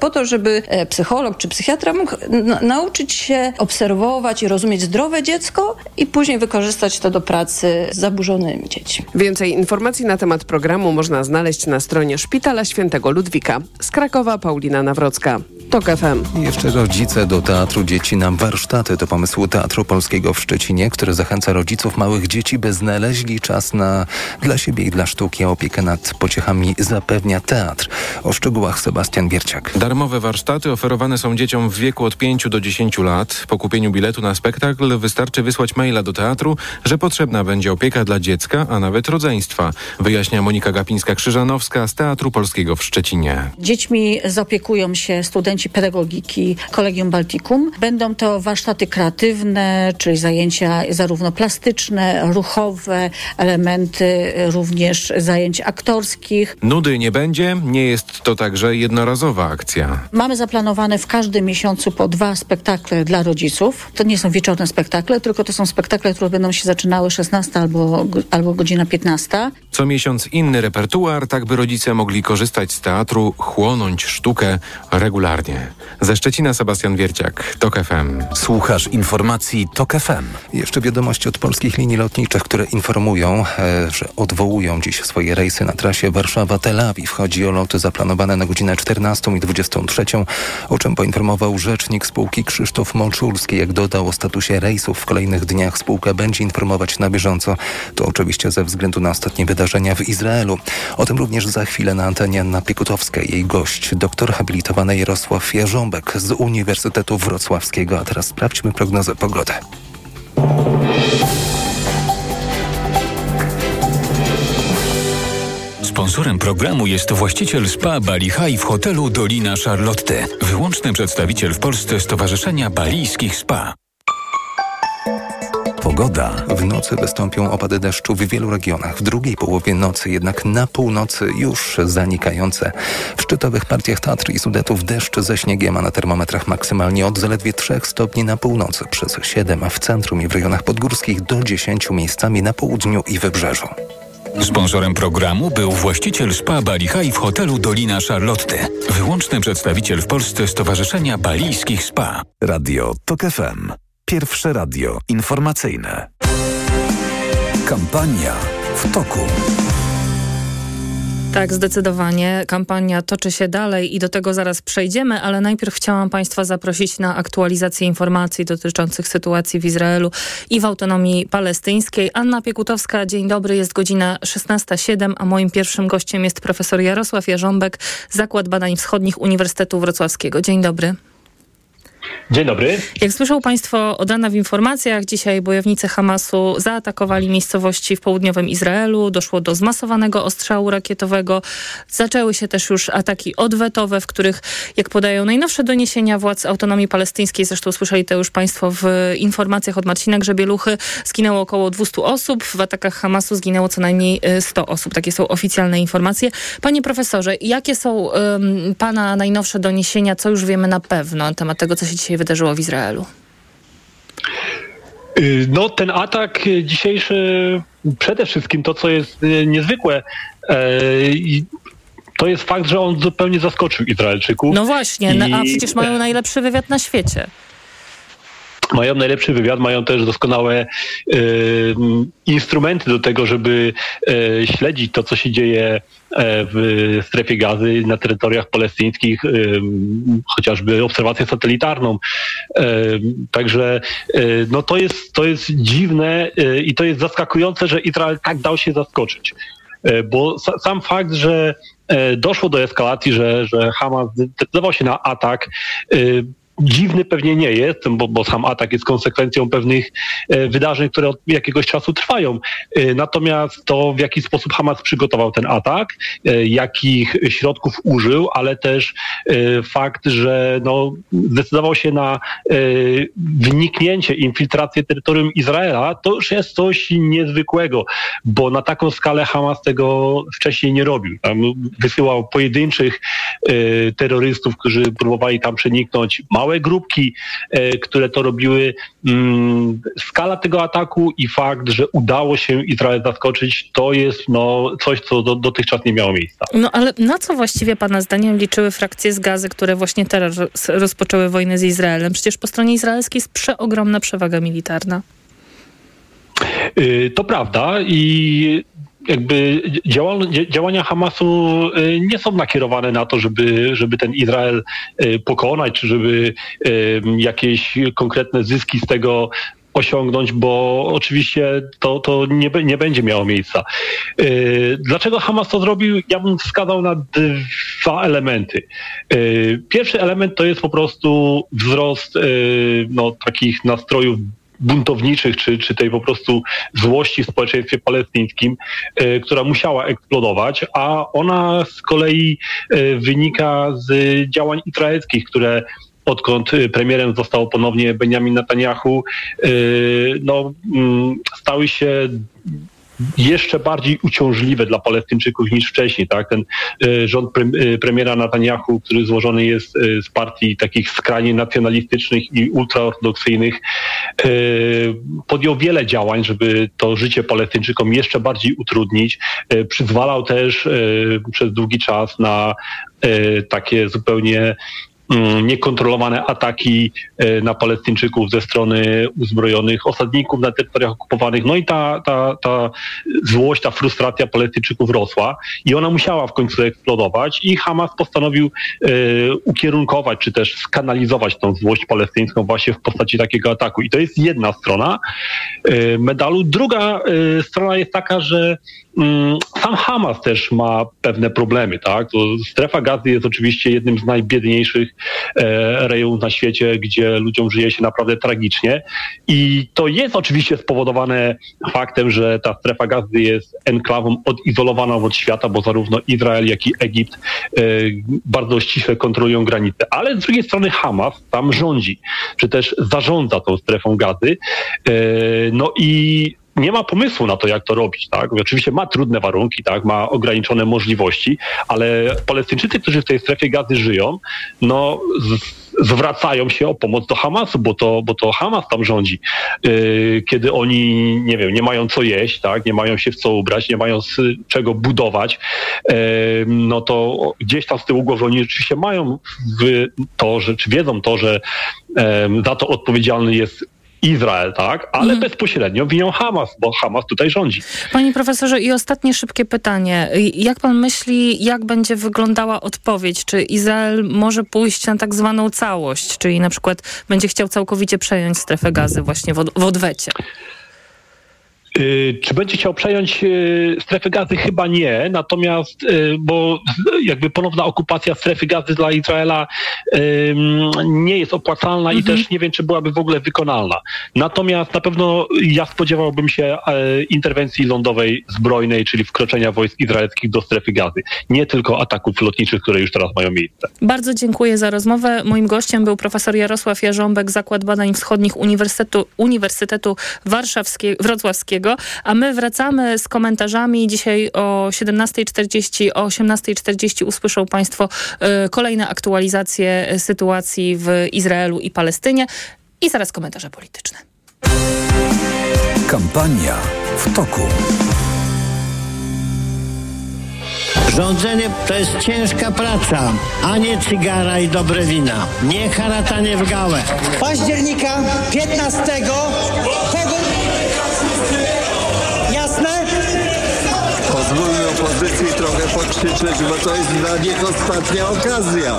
po to, żeby e, psycholog czy psychiatra mógł nauczyć się obserwować i rozumieć zdrowe dziecko i później wykorzystać to do pracy z zaburzonymi dziećmi. Więcej informacji na temat programu można znaleźć na stronie Szpitala Świętego Ludwika. Z Krakowa Paulina Nawrocka. TOK FM. Jeszcze rodzice do Teatru Dzieci na warsztaty to pomysł Teatru Polskiego w Szczecinie, który zachęca rodziców małych dzieci, by znaleźli czas na dla siebie i dla sztuki. Opiekę nad pociechami zapewnia teatr. O szczegółach Sebastian Bierciak. Darmowe warsztaty oferowane są dzieciom w wieku od 5 do 10 lat. Po kupieniu biletu na spektakl wystarczy wysłać maila do teatru, że potrzebna będzie opieka dla dziecka, a nawet rodzeństwa. Wyjaśnia Monika Gapińska-Krzyżanowska z Teatru Polskiego w Szczecinie. Dziećmi zaopiekują się studenci pedagogiki Kolegium Baltikum. Będą to warsztaty kreatywne, czyli zajęcia zarówno plastyczne, ruchowe, elementy również zajęć aktorskich. Nudy nie będzie, nie jest to także jednorazowa akcja. Mamy zaplanowane w każdym miesiącu po dwa spektakle dla rodziców. To nie są wieczorne spektakle, tylko to są spektakle, które będą się zaczynały 16 albo, albo godzina 15. Co miesiąc inny repertuar, tak by rodzice mogli korzystać z teatru, chłonąć sztukę regularnie. Ze Szczecina Sebastian Wierciak, TOK FM. Słuchasz informacji TOK FM. Jeszcze wiadomości od polskich linii lotniczych, które informują, e, że odwołują dziś swoje rejsy na trasie Warszawa-Tel Awiw. Chodzi o loty zaplanowane na godzinę 14 i 23, o czym poinformował rzecznik spółki Krzysztof Molczulski. Jak dodał o statusie rejsów w kolejnych dniach spółka będzie informować na bieżąco. To oczywiście ze względu na ostatnie wydarzenia w Izraelu. O tym również za chwilę na antenie Anna Piekutowska. Jej gość, doktor habilitowany Jarosław Jarząbek z Uniwersytetu Wrocławskiego. A teraz sprawdźmy prognozę pogody. Sponsorem programu jest właściciel spa Bali High w hotelu Dolina Charlotte. Wyłączny przedstawiciel w Polsce Stowarzyszenia Balijskich Spa. Pogoda. W nocy wystąpią opady deszczu w wielu regionach. W drugiej połowie nocy jednak na północy już zanikające. W szczytowych partiach Tatry i Sudetów deszcz ze śniegiem, a na termometrach maksymalnie od zaledwie 3 stopni na północy przez 7, a w centrum i w rejonach podgórskich do 10 miejscami na południu i wybrzeżu. Sponsorem programu był właściciel spa Bali High w hotelu Dolina Charlotte. Wyłączny przedstawiciel w Polsce Stowarzyszenia Balijskich Spa. Radio TOK FM. Pierwsze radio informacyjne. Kampania w toku. Tak, zdecydowanie. Kampania toczy się dalej i do tego zaraz przejdziemy, ale najpierw chciałam Państwa zaprosić na aktualizację informacji dotyczących sytuacji w Izraelu i w autonomii palestyńskiej. Anna Piekutowska, dzień dobry, jest godzina 16.07, a moim pierwszym gościem jest profesor Jarosław Jarząbek, Zakład Badań Wschodnich Uniwersytetu Wrocławskiego. Dzień dobry. Dzień dobry. Jak słyszą Państwo od rana w informacjach, dzisiaj bojownicy Hamasu zaatakowali miejscowości w południowym Izraelu. Doszło do zmasowanego ostrzału rakietowego. Zaczęły się też już ataki odwetowe, w których, jak podają najnowsze doniesienia władz autonomii palestyńskiej, zresztą słyszeli to już Państwo w informacjach od Marcina Grzebieluchy, zginęło około 200 osób. W atakach Hamasu zginęło co najmniej 100 osób. Takie są oficjalne informacje. Panie profesorze, jakie są um, Pana najnowsze doniesienia? Co już wiemy na pewno na temat tego, co się dzisiaj wydarzyło w Izraelu? No, ten atak dzisiejszy, przede wszystkim to, co jest niezwykłe, to jest fakt, że on zupełnie zaskoczył Izraelczyków. No właśnie, I... a przecież mają najlepszy wywiad na świecie mają najlepszy wywiad, mają też doskonałe y, instrumenty do tego, żeby y, śledzić to, co się dzieje w strefie gazy, na terytoriach palestyńskich, chociażby obserwację satelitarną. Także no to, jest, to jest dziwne i to jest zaskakujące, że Izrael tak dał się zaskoczyć. Bo sam fakt, że doszło do eskalacji, że, że Hamas zdecydował się na atak, dziwny pewnie nie jest, bo, bo sam atak jest konsekwencją pewnych e, wydarzeń, które od jakiegoś czasu trwają. E, natomiast to, w jaki sposób Hamas przygotował ten atak, e, jakich środków użył, ale też fakt, że no, zdecydował się na wniknięcie, infiltrację terytorium Izraela, to już jest coś niezwykłego, bo na taką skalę Hamas tego wcześniej nie robił. Tam wysyłał pojedynczych terrorystów, którzy próbowali tam przeniknąć, małe małe grupki, które to robiły. Mm, skala tego ataku i fakt, że udało się Izrael zaskoczyć, to jest no, coś, co do, dotychczas nie miało miejsca. No ale na co właściwie Pana zdaniem liczyły frakcje z gazy, które właśnie teraz rozpoczęły wojnę z Izraelem? Przecież po stronie izraelskiej jest przeogromna przewaga militarna. Y, to prawda i jakby działania Hamasu y, nie są nakierowane na to, żeby, żeby ten Izrael y, pokonać, czy żeby jakieś konkretne zyski z tego osiągnąć, bo oczywiście to, to nie, nie będzie miało miejsca. Dlaczego Hamas to zrobił? Ja bym wskazał na dwa elementy. Pierwszy element to jest po prostu wzrost no, takich nastrojów buntowniczych, czy, czy tej po prostu złości w społeczeństwie palestyńskim, e, która musiała eksplodować, a ona z kolei e, wynika z działań izraelskich, które odkąd premierem został ponownie Benjamin Netanyahu, e, no, mm, stały się jeszcze bardziej uciążliwe dla Palestyńczyków niż wcześniej. Tak? Ten e, rząd e, premiera Netanyahu, który złożony jest e, z partii takich skrajnie nacjonalistycznych i ultraortodoksyjnych, podjął wiele działań, żeby to życie Palestyńczykom jeszcze bardziej utrudnić. Przyzwalał też przez długi czas na takie zupełnie niekontrolowane ataki e, na Palestyńczyków ze strony uzbrojonych osadników na terytoriach okupowanych. No i ta, ta, ta złość, ta frustracja Palestyńczyków rosła i ona musiała w końcu eksplodować i Hamas postanowił e, ukierunkować, czy też skanalizować tą złość palestyńską właśnie w postaci takiego ataku. I to jest jedna strona e, medalu. Druga strona jest taka, że Mm, sam Hamas też ma pewne problemy, tak? To strefa gazy jest oczywiście jednym z najbiedniejszych rejonów na świecie, gdzie ludziom żyje się naprawdę tragicznie. I to jest oczywiście spowodowane faktem, że ta strefa gazy jest enklawą odizolowaną od świata, bo zarówno Izrael, jak i Egipt e, bardzo ściśle kontrolują granice. Ale z drugiej strony Hamas tam rządzi, czy też zarządza tą strefą gazy. E, no i nie ma pomysłu na to, jak to robić. Tak? Oczywiście ma trudne warunki, tak? ma ograniczone możliwości, ale Palestyńczycy, którzy w tej strefie gazy żyją, no zwracają się o pomoc do Hamasu, bo to, bo to Hamas tam rządzi. Yy, kiedy oni, nie wiem, nie mają co jeść, tak? nie mają się w co ubrać, nie mają z czego budować, yy, no to gdzieś tam z tyłu głowy oni rzeczywiście mają to, że, czy wiedzą to, że yy, za to odpowiedzialny jest Izrael, tak, ale mhm. bezpośrednio winią Hamas, bo Hamas tutaj rządzi. Panie profesorze, i ostatnie szybkie pytanie. Jak pan myśli, jak będzie wyglądała odpowiedź? Czy Izrael może pójść na tak zwaną całość, czyli na przykład będzie chciał całkowicie przejąć strefę gazy właśnie w, od w odwecie? Y, czy będzie chciał przejąć y, strefę gazy? Chyba nie. Natomiast, y, bo jakby ponowna okupacja strefy gazy dla Izraela nie jest opłacalna mhm. i też nie wiem, czy byłaby w ogóle wykonalna. Natomiast na pewno ja spodziewałbym się e, interwencji lądowej zbrojnej, czyli wkroczenia wojsk izraelskich do strefy gazy. Nie tylko ataków lotniczych, które już teraz mają miejsce. Bardzo dziękuję za rozmowę. Moim gościem był profesor Jarosław Jarząbek, Zakład Badań Wschodnich Uniwersytetu, Uniwersytetu Warszawskiego, Wrocławskiego a my wracamy z komentarzami. Dzisiaj o 17.40, o 18.40 usłyszą Państwo y, kolejne aktualizacje sytuacji w Izraelu i Palestynie i zaraz komentarze polityczne. Kampania w toku. Rządzenie to jest ciężka praca, a nie cygara i dobre wina. Nie haratanie w gałę. Października 15 pokrzyczeć, bo to jest dla nich ostatnia okazja.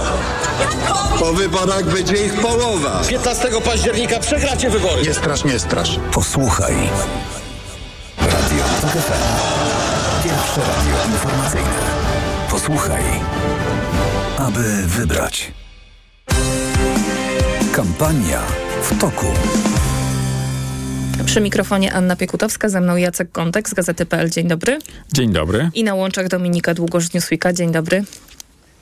Po wyborach będzie ich połowa. 15 października przegracie wybory. Nie strasz, nie strasz. Posłuchaj. Radio TOK Pierwsze radio informacyjne. Posłuchaj. Aby wybrać. Kampania w toku. Przy mikrofonie Anna Piekutowska, ze mną Jacek Kontek z Gazety.pl. Dzień dobry. Dzień dobry. I na łączach Dominika Długosz z Newsweeka. Dzień dobry.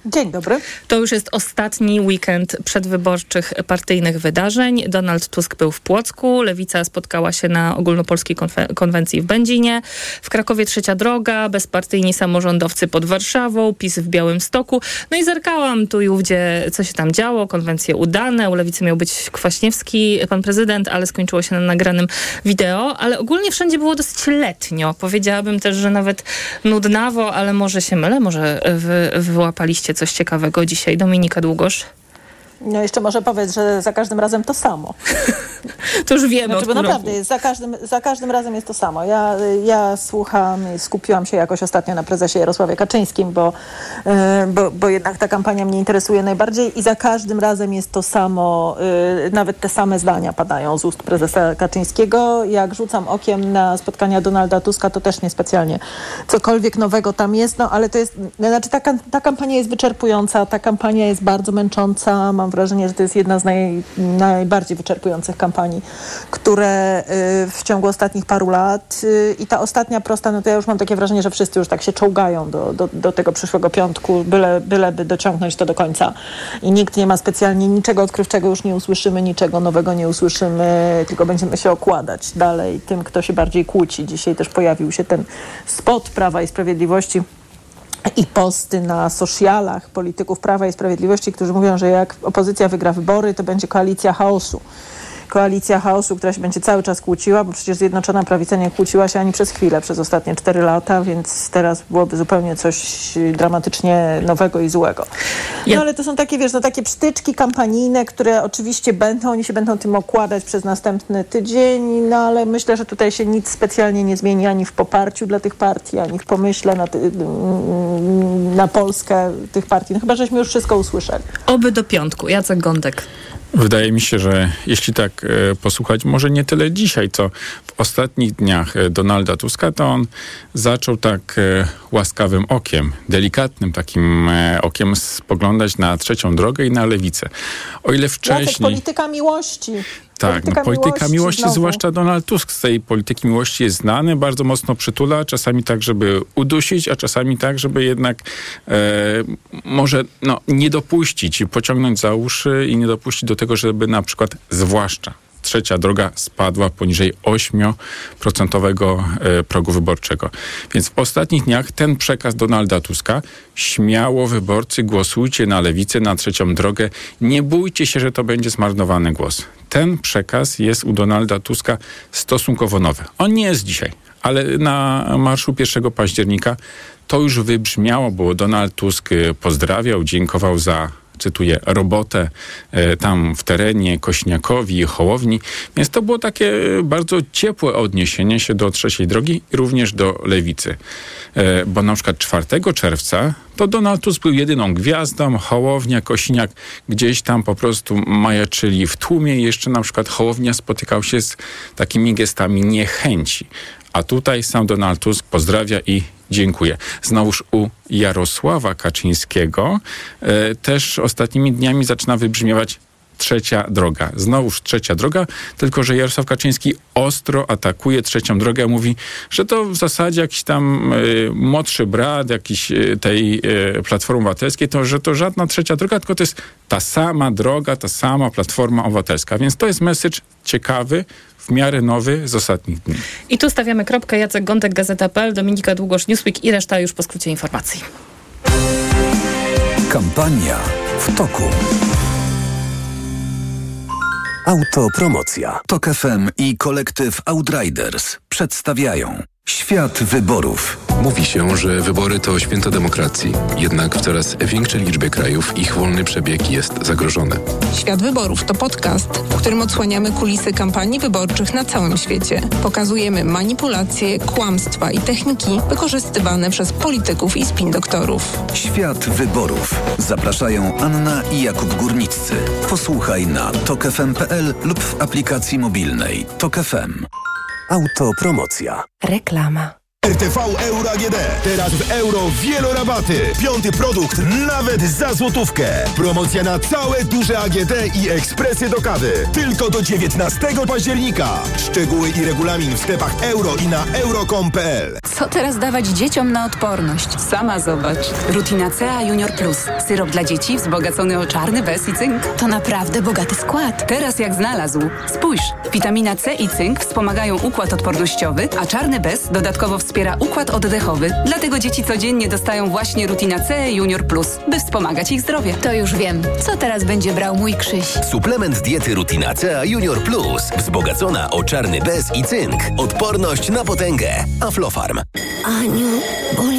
Dzień dobry. To już jest ostatni weekend przedwyborczych partyjnych wydarzeń. Donald Tusk był w Płocku, Lewica spotkała się na ogólnopolskiej konwencji w Będzinie, w Krakowie Trzecia Droga, bezpartyjni samorządowcy pod Warszawą, PiS w Białymstoku. No i zerkałam tu i ówdzie, co się tam działo. Konwencje udane, u Lewicy miał być Kwaśniewski, pan prezydent, ale skończyło się na nagranym wideo. Ale ogólnie wszędzie było dosyć letnio. Powiedziałabym też, że nawet nudnawo, ale może się mylę, może wy, wyłapaliście coś ciekawego dzisiaj. Dominika Długosz. No jeszcze może powiedz, że za każdym razem to samo. to już wiemy. Znaczy, bo naprawdę za, każdym, za każdym razem jest to samo. Ja, ja słucham i skupiłam się jakoś ostatnio na prezesie Jarosławie Kaczyńskim, bo, e, bo, bo jednak ta kampania mnie interesuje najbardziej i za każdym razem jest to samo, e, nawet te same zdania padają z ust prezesa Kaczyńskiego. Jak rzucam okiem na spotkania Donalda Tuska, to też niespecjalnie cokolwiek nowego tam jest, no ale to jest, znaczy ta, ta kampania jest wyczerpująca, ta kampania jest bardzo męcząca, mam mam wrażenie, że to jest jedna z naj, najbardziej wyczerpujących kampanii, które y, w ciągu ostatnich paru lat y, i ta ostatnia prosta, no to ja już mam takie wrażenie, że wszyscy już tak się czołgają do, do, do tego przyszłego piątku, byle, byleby dociągnąć to do końca. I nikt nie ma specjalnie niczego odkrywczego, już nie usłyszymy, niczego nowego nie usłyszymy, tylko będziemy się okładać dalej tym, kto się bardziej kłóci. Dzisiaj też pojawił się ten spot Prawa i Sprawiedliwości i posty na socialach polityków Prawa i Sprawiedliwości, którzy mówią, że jak opozycja wygra wybory, to będzie koalicja chaosu koalicja chaosu, która się będzie cały czas kłóciła, bo przecież Zjednoczona Prawica nie kłóciła się ani przez chwilę przez ostatnie cztery lata, więc teraz byłoby zupełnie coś dramatycznie nowego i złego. No ale to są takie, wiesz, no takie psztyczki kampanijne, które oczywiście będą, oni się będą tym okładać przez następny tydzień, no ale myślę, że tutaj się nic specjalnie nie zmieni ani w poparciu dla tych partii, ani w pomyśle na, ty, na Polskę tych partii. No chyba, żeśmy już wszystko usłyszeli. Oby do piątku. Jacek Gądek. Wydaje mi się, że jeśli tak e, posłuchać, może nie tyle dzisiaj, co w ostatnich dniach e, Donalda Tuska, to on zaczął tak e, łaskawym okiem, delikatnym takim okiem spoglądać na trzecią drogę i na lewicę. O ile wcześniej... Jacek, polityka miłości. Tak, polityka, no, polityka miłości, miłości zwłaszcza Donald Tusk z tej polityki miłości jest znany, bardzo mocno przytula, czasami tak, żeby udusić, a czasami tak, żeby jednak e, może no, nie dopuścić, pociągnąć za uszy i nie dopuścić do tego, żeby na przykład zwłaszcza trzecia droga spadła poniżej 8% e, progu wyborczego. Więc w ostatnich dniach ten przekaz Donalda Tuska, śmiało wyborcy, głosujcie na lewicę, na trzecią drogę, nie bójcie się, że to będzie zmarnowany głos. Ten przekaz jest u Donalda Tuska stosunkowo nowy. On nie jest dzisiaj, ale na marszu 1 października to już wybrzmiało, bo Donald Tusk e, pozdrawiał, dziękował za cytuję, robotę e, tam w terenie Kośniakowi, Hołowni. Więc to było takie bardzo ciepłe odniesienie się do trzeciej drogi i również do lewicy. E, bo na przykład 4 czerwca to Donald Tusk był jedyną gwiazdą, Hołownia, Kosiniak gdzieś tam po prostu majaczyli w tłumie. Jeszcze na przykład Hołownia spotykał się z takimi gestami niechęci. A tutaj sam Donald Tusk pozdrawia i dziękuję. Znowuż u Jarosława Kaczyńskiego e, też ostatnimi dniami zaczyna wybrzmiewać trzecia droga. Znowuż trzecia droga, tylko że Jarosław Kaczyński ostro atakuje trzecią drogę, mówi, że to w zasadzie jakiś tam y, młodszy brat jakiś y, tej y, Platformy Obywatelskiej, to że to żadna trzecia droga, tylko to jest ta sama droga, ta sama Platforma Obywatelska. Więc to jest message ciekawy, w miarę nowy z ostatnich dni. I tu stawiamy kropkę. Jacek Gątek, Gazeta.pl, Dominika Długosz, Newsweek i reszta już po skrócie informacji. Kampania w toku. Autopromocja. Tok FM i kolektyw Outriders przedstawiają Świat wyborów. Mówi się, że wybory to święto demokracji. Jednak w coraz większej liczbie krajów ich wolny przebieg jest zagrożony. Świat wyborów to podcast, w którym odsłaniamy kulisy kampanii wyborczych na całym świecie. Pokazujemy manipulacje, kłamstwa i techniki wykorzystywane przez polityków i spin doktorów. Świat wyborów. Zapraszają Anna i Jakub Górniccy. Posłuchaj na tokefm.pl lub w aplikacji mobilnej Tok FM. Autopromocja. Reklama. RTV Euro AGD. Teraz w euro wielorabaty. Piąty produkt nawet za złotówkę. Promocja na całe duże AGD i ekspresy do kawy. Tylko do 19 października. Szczegóły i regulamin w sklepach euro i na euro.com.pl. Co teraz dawać dzieciom na odporność? Sama zobacz. Rutina C Junior Plus. Syrop dla dzieci wzbogacony o czarny bez i cynk. To naprawdę bogaty skład. Teraz jak znalazł. Spójrz. Witamina C i cynk wspomagają układ odpornościowy, a czarny bez dodatkowo wspiera układ oddechowy. Dlatego dzieci codziennie dostają właśnie Rutina C Junior Plus, by wspomagać ich zdrowie. To już wiem. Co teraz będzie brał mój Krzyś? Suplement diety Rutina C Junior Plus. Wzbogacona o czarny bez i cynk. Odporność na potęgę. Aflofarm. Aniu, boli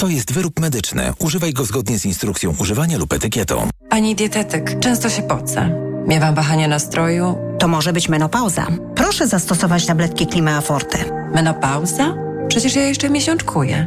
To jest wyrób medyczny. Używaj go zgodnie z instrukcją używania lub etykietą. Pani dietetyk, często się pocę. Miewam wahania nastroju. To może być menopauza. Proszę zastosować tabletki Klimea Forte. Menopauza? Przecież ja jeszcze miesiączkuję.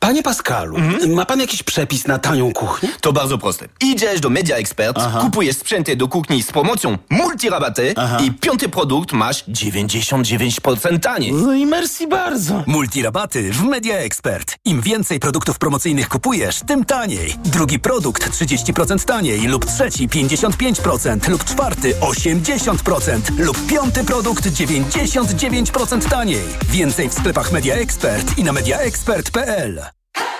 Panie Pascalu, ma pan jakiś przepis na tanią kuchnię? To bardzo proste. Idziesz do Media Expert, kupujesz sprzęty do kuchni z promocją multirabaty i piąty produkt masz 99% taniej. No i merci bardzo. Multirabaty w Media Expert. Im więcej produktów promocyjnych kupujesz, tym taniej. Drugi produkt 30% taniej lub trzeci 55% lub czwarty 80% lub piąty produkt 99% taniej. Więcej w sklepach Media Expert i na mediaexpert.pl.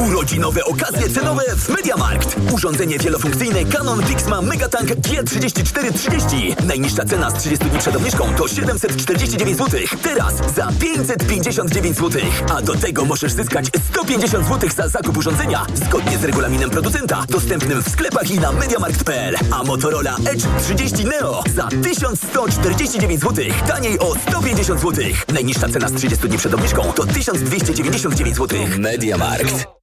Urodzinowe okazje cenowe w Mediamarkt. Urządzenie wielofunkcyjne Canon Vixma Megatank G3430. Najniższa cena z 30 dni przed obniżką to 749 zł. Teraz za 559 zł. A do tego możesz zyskać 150 zł za zakup urządzenia zgodnie z regulaminem producenta dostępnym w sklepach i na mediamarkt.pl. A Motorola Edge 30 Neo za 1149 zł. Taniej o 150 zł. Najniższa cena z 30 dni przed obniżką to 1299 zł. Mediamarkt.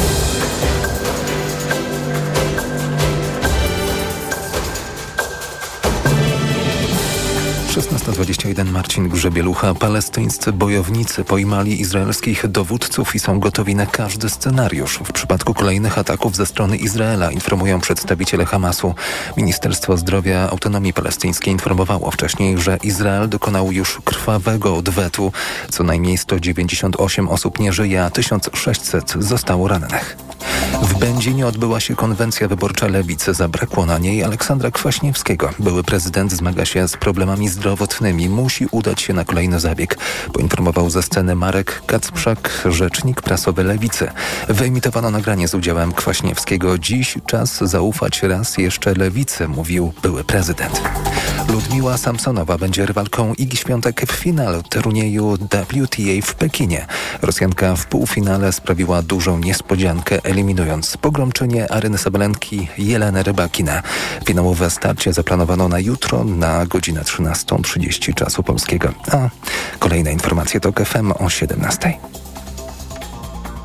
16.21 Marcin Grzebielucha. Palestyńscy bojownicy pojmali izraelskich dowódców i są gotowi na każdy scenariusz. W przypadku kolejnych ataków ze strony Izraela informują przedstawiciele Hamasu. Ministerstwo Zdrowia Autonomii Palestyńskiej informowało wcześniej, że Izrael dokonał już krwawego odwetu. Co najmniej 198 osób nie żyje, a 1600 zostało rannych. W Będzinie odbyła się konwencja wyborcza Lewicy. Zabrakło na niej Aleksandra Kwaśniewskiego. Były prezydent zmaga się z problemami zdrowotnymi. Musi udać się na kolejny zabieg, poinformował ze sceny Marek Kacprzak, rzecznik prasowy Lewicy. Wyemitowano nagranie z udziałem Kwaśniewskiego. Dziś czas zaufać raz jeszcze Lewicy, mówił były prezydent. Ludmiła Samsonowa będzie rywalką Igi Świątek w finale turnieju WTA w Pekinie. Rosjanka w półfinale sprawiła dużą niespodziankę, eliminując pogromczynię Aryny Sabalenki Jelenę Rybakinę. Finałowe starcie zaplanowano na jutro na godzinę 13.30 czasu polskiego. A kolejne informacje to FM o 17.00.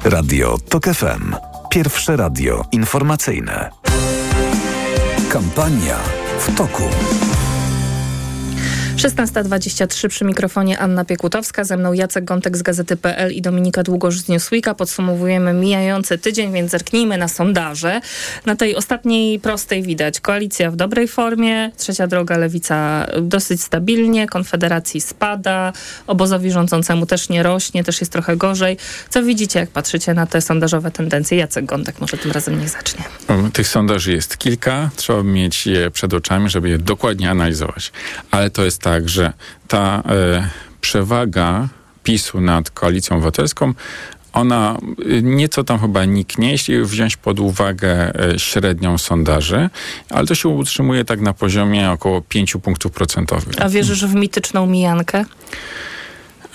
Radio TOK FM. Pierwsze radio informacyjne. Kampania w toku. 16.23 przy mikrofonie Anna Piekutowska, ze mną Jacek Gątek z Gazety.pl i Dominika Długosz z Newsweeka. Podsumowujemy mijający tydzień, więc zerknijmy na sondaże. Na tej ostatniej prostej widać koalicja w dobrej formie, trzecia droga lewica dosyć stabilnie, konfederacji spada, obozowi rządzącemu też nie rośnie, też jest trochę gorzej. Co widzicie, jak patrzycie na te sondażowe tendencje? Jacek Gątek może tym razem niech zacznie. Tych sondaży jest kilka, trzeba mieć je przed oczami, żeby je dokładnie analizować. Ale to jest tak, że ta e, przewaga PiSu nad koalicją obywatelską ona y, nieco tam chyba niknie, jeśli wziąć pod uwagę e, średnią sondaży, ale to się utrzymuje tak na poziomie około 5 punktów procentowych. A wierzysz w mityczną mijankę?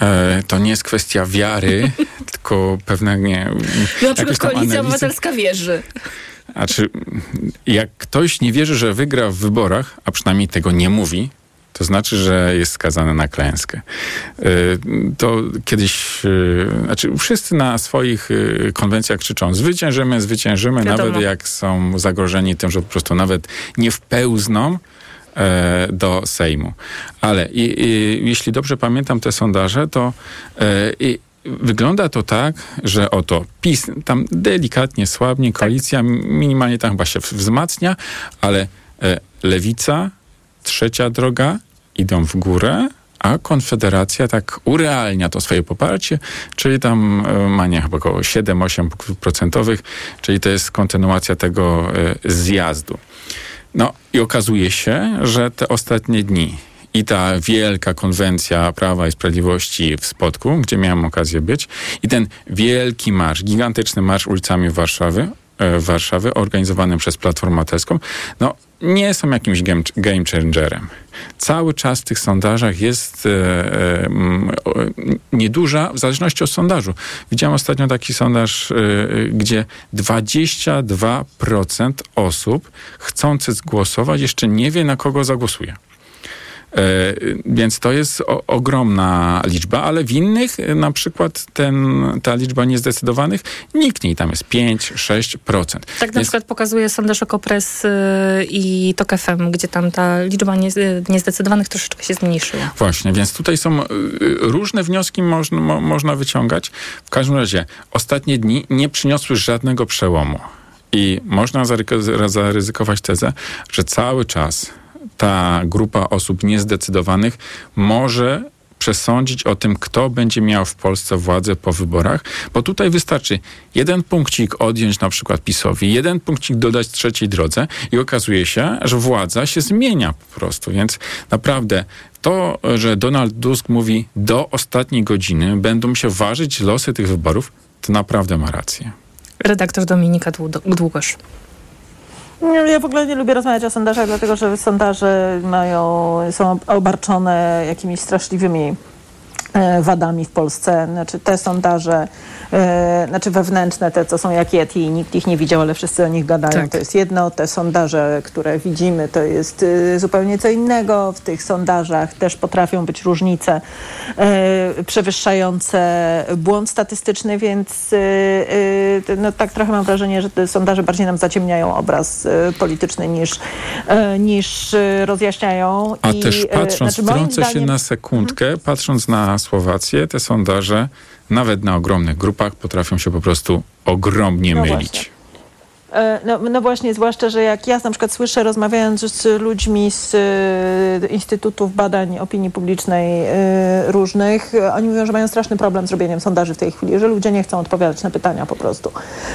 E, to nie jest kwestia wiary, tylko pewne nie. Na przykład Koalicja analizy. Obywatelska wierzy. Znaczy, jak ktoś nie wierzy, że wygra w wyborach, a przynajmniej tego nie mówi, to znaczy, że jest skazany na klęskę. E, to kiedyś, e, znaczy wszyscy na swoich konwencjach krzyczą zwyciężymy, zwyciężymy, Wiadomo. nawet jak są zagrożeni tym, że po prostu nawet nie wpełzną E, do Sejmu. Ale i, i, jeśli dobrze pamiętam te sondaże, to e, i, Wygląda to tak, że oto PiS tam delikatnie słabnie, tak. koalicja minimalnie tam chyba się wzmacnia, ale e, lewica, trzecia droga idą w górę, a Konfederacja tak urealnia to swoje poparcie, czyli tam ma nie chyba około 7-8 procentowych, czyli to jest kontynuacja tego zjazdu. No i okazuje się, że te ostatnie dni i ta wielka konwencja Prawa i Sprawiedliwości w Spodku, gdzie miałem okazję być, i ten wielki marsz, gigantyczny marsz ulicami Warszawy, e, Warszawy, organizowany przez Platformę Obywatelską, no nie są jakimś game, game changerem. Cały czas w tych sondażach jest e, e, nieduża, w zależności od sondażu. Widziałem ostatnio taki sondaż, e, gdzie 22% osób chcących głosować jeszcze nie wie, na kogo zagłosuje. E, więc to jest o, ogromna liczba, ale w innych e, na przykład ten, ta liczba niezdecydowanych niknie. Tam jest 5-6%. Tak więc... na przykład pokazuje sondaż Okopres y, i TOK FM, gdzie tam ta liczba niezdecydowanych troszeczkę się zmniejszyła. Właśnie, więc tutaj są różne wnioski można, mo, można wyciągać. W każdym razie ostatnie dni nie przyniosły żadnego przełomu. I można zaryzykować tezę, że cały czas ta grupa osób niezdecydowanych może przesądzić o tym, kto będzie miał w Polsce władzę po wyborach, bo tutaj wystarczy jeden punkcik odjąć na przykład PiSowi, jeden punkcik dodać trzeciej drodze i okazuje się, że władza się zmienia po prostu. Więc naprawdę to, że Donald Tusk mówi do ostatniej godziny będą się ważyć losy tych wyborów, to naprawdę ma rację. Redaktor Dominika Długosz. Ja w ogóle nie lubię rozmawiać o sondażach, dlatego że sondaże mają, są obarczone jakimiś straszliwymi wadami w Polsce. Znaczy te sondaże e, znaczy wewnętrzne, te co są jak Yeti i nikt ich nie widział, ale wszyscy o nich gadają, tak. to jest jedno. Te sondaże, które widzimy, to jest y, zupełnie co innego. W tych sondażach też potrafią być różnice przewyższające błąd statystyczny, więc no, tak trochę mam wrażenie, że te sondaże bardziej nam zaciemniają obraz polityczny niż, niż rozjaśniają. A I, też patrząc, znaczy, wtrącę zdaniem... się na sekundkę, hmm. patrząc na Słowację, te sondaże nawet na ogromnych grupach potrafią się po prostu ogromnie no mylić. E, no, no, właśnie, zwłaszcza, że jak ja na przykład słyszę, rozmawiając z ludźmi z y, Instytutów Badań Opinii Publicznej y, różnych, oni mówią, że mają straszny problem z robieniem sondaży w tej chwili, że ludzie nie chcą odpowiadać na pytania po prostu.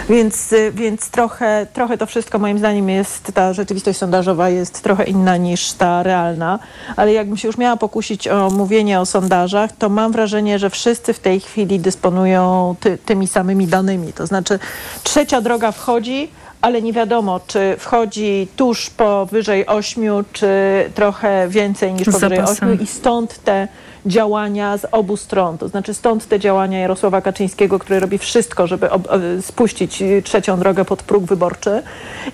Więc, więc trochę, trochę to wszystko moim zdaniem jest, ta rzeczywistość sondażowa jest trochę inna niż ta realna, ale jakbym się już miała pokusić o mówienie o sondażach, to mam wrażenie, że wszyscy w tej chwili dysponują ty, tymi samymi danymi. To znaczy trzecia droga wchodzi, ale nie wiadomo, czy wchodzi tuż powyżej 8, czy trochę więcej niż powyżej 8 i stąd te działania z obu stron. To znaczy stąd te działania Jarosława Kaczyńskiego, który robi wszystko, żeby spuścić trzecią drogę pod próg wyborczy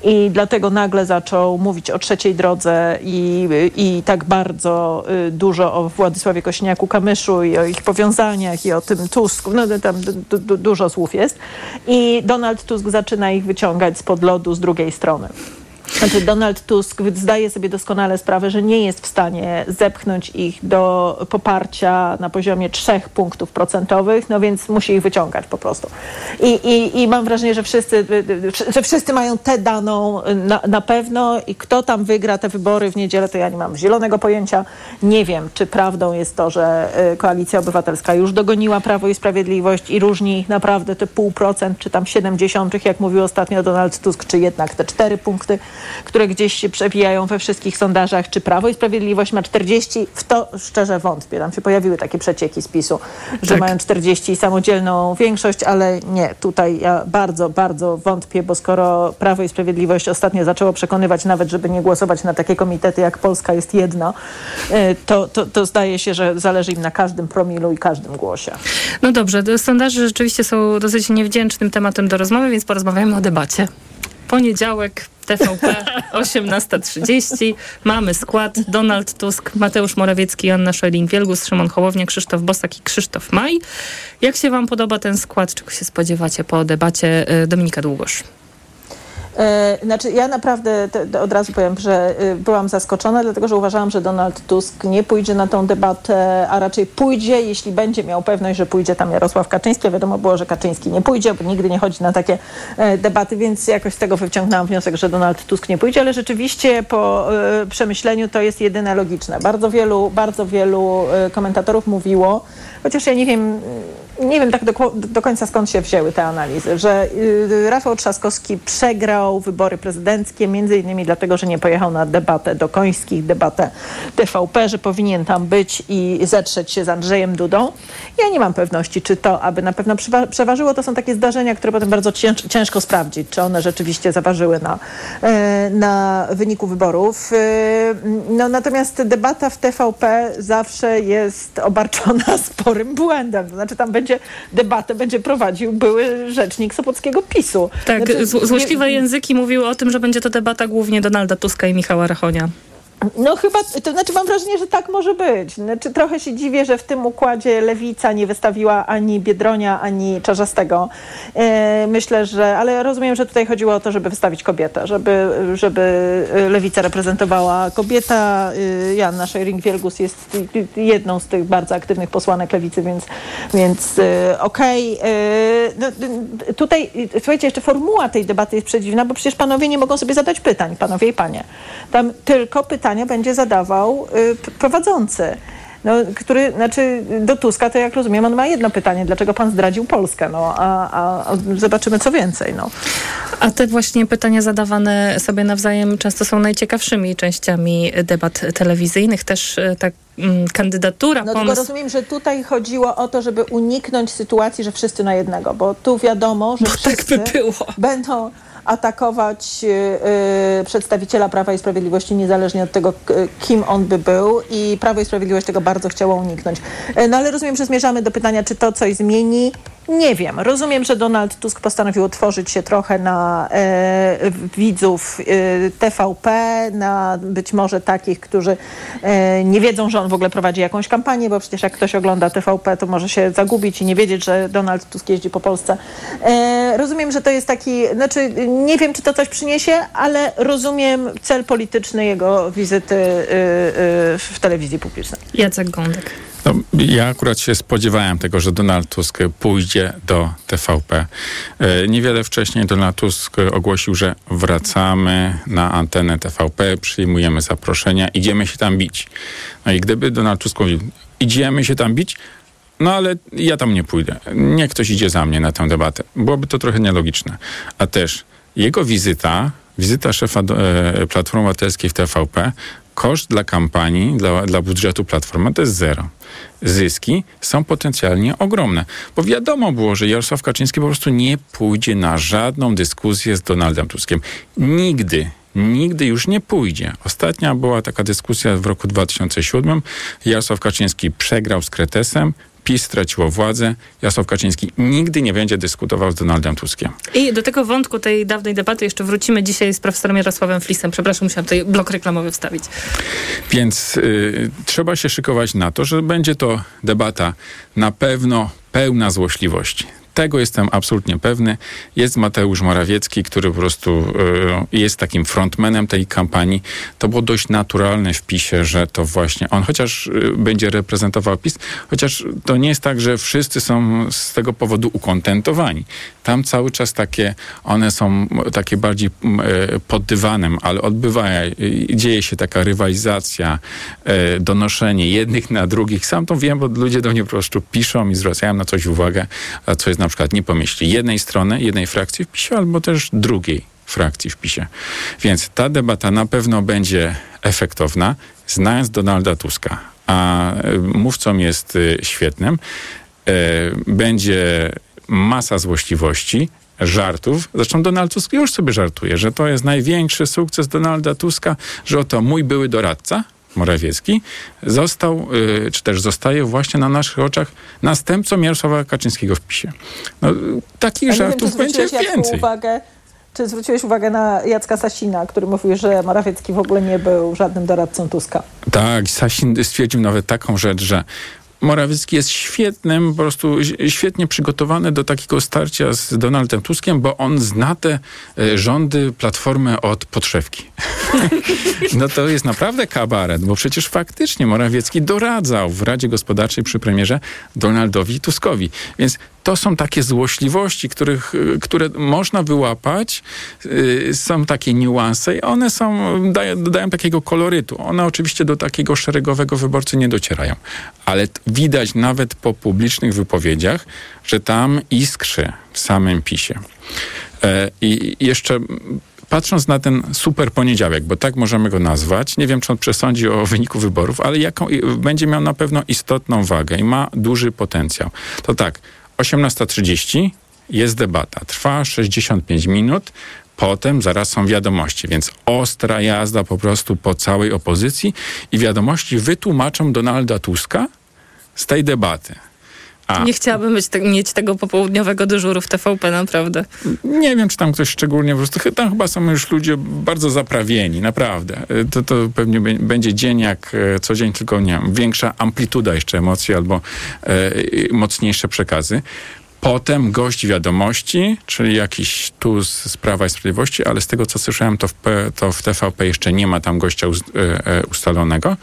i dlatego nagle zaczął mówić o trzeciej drodze i, i tak bardzo y, dużo o Władysławie Kośniaku-Kamyszu i o ich powiązaniach i o tym Tusku. No tam dużo słów jest. I Donald Tusk zaczyna ich wyciągać spod lodu z drugiej strony. Znaczy Donald Tusk zdaje sobie doskonale sprawę, że nie jest w stanie zepchnąć ich do poparcia na poziomie trzech punktów procentowych, no więc musi ich wyciągać po prostu. I, i, i mam wrażenie, że wszyscy, że wszyscy mają tę daną na, na pewno i kto tam wygra te wybory w niedzielę, to ja nie mam zielonego pojęcia. Nie wiem, czy prawdą jest to, że y, Koalicja Obywatelska już dogoniła Prawo i Sprawiedliwość i różni ich naprawdę te pół procent, czy tam 70, jak mówił ostatnio Donald Tusk, czy jednak te cztery punkty, które gdzieś się przewijają we wszystkich sondażach, czy Prawo i Sprawiedliwość ma 40, w to szczerze wątpię. Tam się pojawiły takie przecieki z PiSu, że tak. mają 40 i samodzielną większość, ale nie, tutaj ja bardzo, bardzo wątpię, bo skoro Prawo i Sprawiedliwość ostatnio zaczęło przekonywać nawet, żeby nie głosować na takie komitety, jak Polska jest jedna, y, to, to, to zdaje się, że zależy im na każdym promilu i każdym głosie. No dobrze, sondaże rzeczywiście są dosyć niewdzięcznym tematem do rozmowy, więc porozmawiamy o debacie. Poniedziałek, TVP, 18.30. Mamy skład Donald Tusk, Mateusz Morawiecki, Anna Szojling-Wielgus, Szymon Hołownia, Krzysztof Bosak i Krzysztof Maj. Jak się wam podoba ten skład? Czego się spodziewacie po debacie? Y, Dominika Długosz. E, znaczy, ja naprawdę od razu powiem, że y, byłam zaskoczona, dlatego że uważałam, że Donald Tusk nie pójdzie na tą debatę, a raczej pójdzie, jeśli będzie miał pewność, że pójdzie tam Jarosław Kaczyński. Wiadomo było, że Kaczyński nie pójdzie, bo nigdy nie chodzi na takie e, debaty, więc jakoś z tego wyciągnęłam wniosek, że Donald Tusk nie pójdzie, ale rzeczywiście po e, przemyśleniu to jest jedyne logiczne. Bardzo wielu, bardzo wielu komentatorów mówiło, chociaż ja nie wiem, nie wiem tak do, do, końca skąd się wzięły te analizy, że y, Rafał Trzaskowski przegrał wybory prezydenckie między innymi dlatego, że nie pojechał na debatę do Końskich, debatę TVP, że powinien tam być i zetrzeć się z Andrzejem Dudą. Ja nie mam pewności, czy to aby na pewno przeważyło. To są takie zdarzenia, które potem bardzo ciężko sprawdzić, czy one rzeczywiście zaważyły na, e, na wyniku wyborów. E, no, natomiast debata w TVP zawsze jest obarczona sporym błędem. To znaczy tam będzie będzie debatę będzie prowadził były rzecznik Sopockiego PiSu. Tak, znaczy, złośliwe nie... języki mówiły o tym, że będzie to debata głównie Donalda Tuska i Michała Rachonia. No chyba, to znaczy mam wrażenie, że tak może być. Znaczy, trochę się dziwię, że w tym układzie Lewica nie wystawiła ani Biedronia, ani Czarzastego. E, myślę, że, ale rozumiem, że tutaj chodziło o to, żeby wystawić kobietę, żeby, żeby Lewica reprezentowała kobieta. E, Janna Szejring-Wielgus jest jedną z tych bardzo aktywnych posłanek Lewicy, więc, więc e, okej. Okay. E, no, tutaj, słuchajcie, jeszcze formuła tej debaty jest przedziwna, bo przecież panowie nie mogą sobie zadać pytań, panowie i panie. Tam tylko pytania pytania będzie zadawał y, prowadzący. No, który, znaczy do Tuska to jak rozumiem, on ma jedno pytanie, dlaczego pan zdradził Polskę, no, a, a, zobaczymy co więcej. No. A te właśnie pytania zadawane sobie nawzajem często są najciekawszymi częściami debat telewizyjnych, też tak kandydatura. No pomysł... tylko rozumiem, że tutaj chodziło o to, żeby uniknąć sytuacji, że wszyscy na jednego, bo tu wiadomo, że bo wszyscy tak by było. będą atakować y, przedstawiciela Prawa i Sprawiedliwości niezależnie od tego, kim on by był i Prawo i Sprawiedliwość tego bardzo chciało uniknąć. Y, no ale rozumiem, że zmierzamy do pytania, czy to coś zmieni. Nie wiem. Rozumiem, że Donald Tusk postanowił otworzyć się trochę na e, widzów e, TVP, na być może takich, którzy e, nie wiedzą, że on w ogóle prowadzi jakąś kampanię, bo przecież jak ktoś ogląda TVP, to może się zagubić i nie wiedzieć, że Donald Tusk jeździ po Polsce. E, rozumiem, że to jest taki, znaczy nie wiem, czy to coś przyniesie, ale rozumiem cel polityczny jego wizyty e, e, w telewizji publicznej. Jacek Gądek. No, ja akurat się spodziewałem tego, że Donald Tusk pójdzie do TVP. E, niewiele wcześniej Donald Tusk ogłosił, że wracamy na antenę TVP, przyjmujemy zaproszenia, idziemy się tam bić. No i gdyby Donald Tusk mówił, idziemy się tam bić, no ale ja tam nie pójdę. Niech ktoś idzie za mnie na tę debatę. Byłoby to trochę nielogiczne. A też jego wizyta, wizyta szefa e, Platformy Obywatelskiej w TVP koszt dla kampanii, dla, dla budżetu Platformy to jest zero. Zyski są potencjalnie ogromne. Bo wiadomo było, że Jarosław Kaczyński po prostu nie pójdzie na żadną dyskusję z Donaldem Tuskiem. Nigdy nigdy już nie pójdzie. Ostatnia była taka dyskusja w roku 2007. Jarosław Kaczyński przegrał z Kretesem, PiS straciło władzę, Jarosław Kaczyński nigdy nie będzie dyskutował z Donaldem Tuskiem. I do tego wątku tej dawnej debaty jeszcze wrócimy dzisiaj z profesorem Jarosławem Flisem. Przepraszam, musiałam tutaj blok reklamowy wstawić. Więc y, trzeba się szykować na to, że będzie to debata na pewno pełna złośliwości Tego jestem absolutnie pewny. Jest Mateusz Morawiecki, który po prostu y, jest takim frontmanem tej kampanii. To było dość naturalne w PiSie, że to właśnie on, chociaż y, będzie reprezentował PiS, chociaż to nie jest tak, że wszyscy są z tego powodu ukontentowani. Tam cały czas takie, one są takie bardziej y, pod dywanem, ale odbywa, dzieje się taka rywalizacja, donoszenie jednych na drugich. Sam to wiem, bo ludzie do mnie po prostu piszą i zwracają na coś uwagę, co jest na przykład nie pomyśli jednej strony, jednej frakcji w PiSie, albo też drugiej frakcji w PiSie. Więc ta debata na pewno będzie efektowna, znając Donalda Tuska, a e, mówcą jest e, świetnym, e, będzie masa złośliwości, żartów. Zresztą Donald Tusk już sobie żartuje, że to jest największy sukces Donalda Tuska, że oto mój były doradca, Morawiecki, został, y, czy też zostaje właśnie na naszych oczach następcą Jarosława Kaczyńskiego w PiSie. No, takich żartów wiem, będzie więcej. Uwagę, czy zwróciłeś uwagę na Jacka Sasina, który mówił, że Morawiecki w ogóle nie był żadnym doradcą Tuska? Tak, Sasin stwierdził nawet taką rzecz, że Morawiecki jest świetnym, po prostu świetnie przygotowany do takiego starcia z Donaldem Tuskiem, bo on zna te e, rządy Platformy od podszewki. no to jest naprawdę kabaret, bo przecież faktycznie Morawiecki doradzał w Radzie Gospodarczej przy premierze Donaldowi Tuskowi. Więc to są takie złośliwości, których, które można wyłapać. Y, są takie niuanse i one są, dają, dodają takiego kolorytu. One oczywiście do takiego szeregowego wyborcy nie docierają. Ale widać nawet po publicznych wypowiedziach, że tam iskrzy w samym PiSie. E, I jeszcze patrząc na ten super poniedziałek, bo tak możemy go nazwać, nie wiem, czy on przesądzi o wyniku wyborów, ale jaką, będzie miał na pewno istotną wagę i ma duży potencjał. To tak, 18.30 jest debata. Trwa 65 minut. Potem zaraz są wiadomości, więc ostra jazda po prostu po całej opozycji i wiadomości wytłumaczą Donalda Tuska z tej debaty. A. Nie chciałabym te, mieć tego popołudniowego dyżuru w TVP, naprawdę. Nie wiem, czy tam ktoś szczególnie, po prostu tam chyba są już ludzie bardzo zaprawieni, naprawdę. To, to pewnie będzie dzień jak e, co dzień, tylko nie wiem, większa amplituda jeszcze emocji albo e, mocniejsze przekazy. Potem gość wiadomości, czyli jakiś tu z Prawa i Sprawiedliwości, ale z tego co słyszałem, to w, to w TVP jeszcze nie ma tam gościa ustalonego.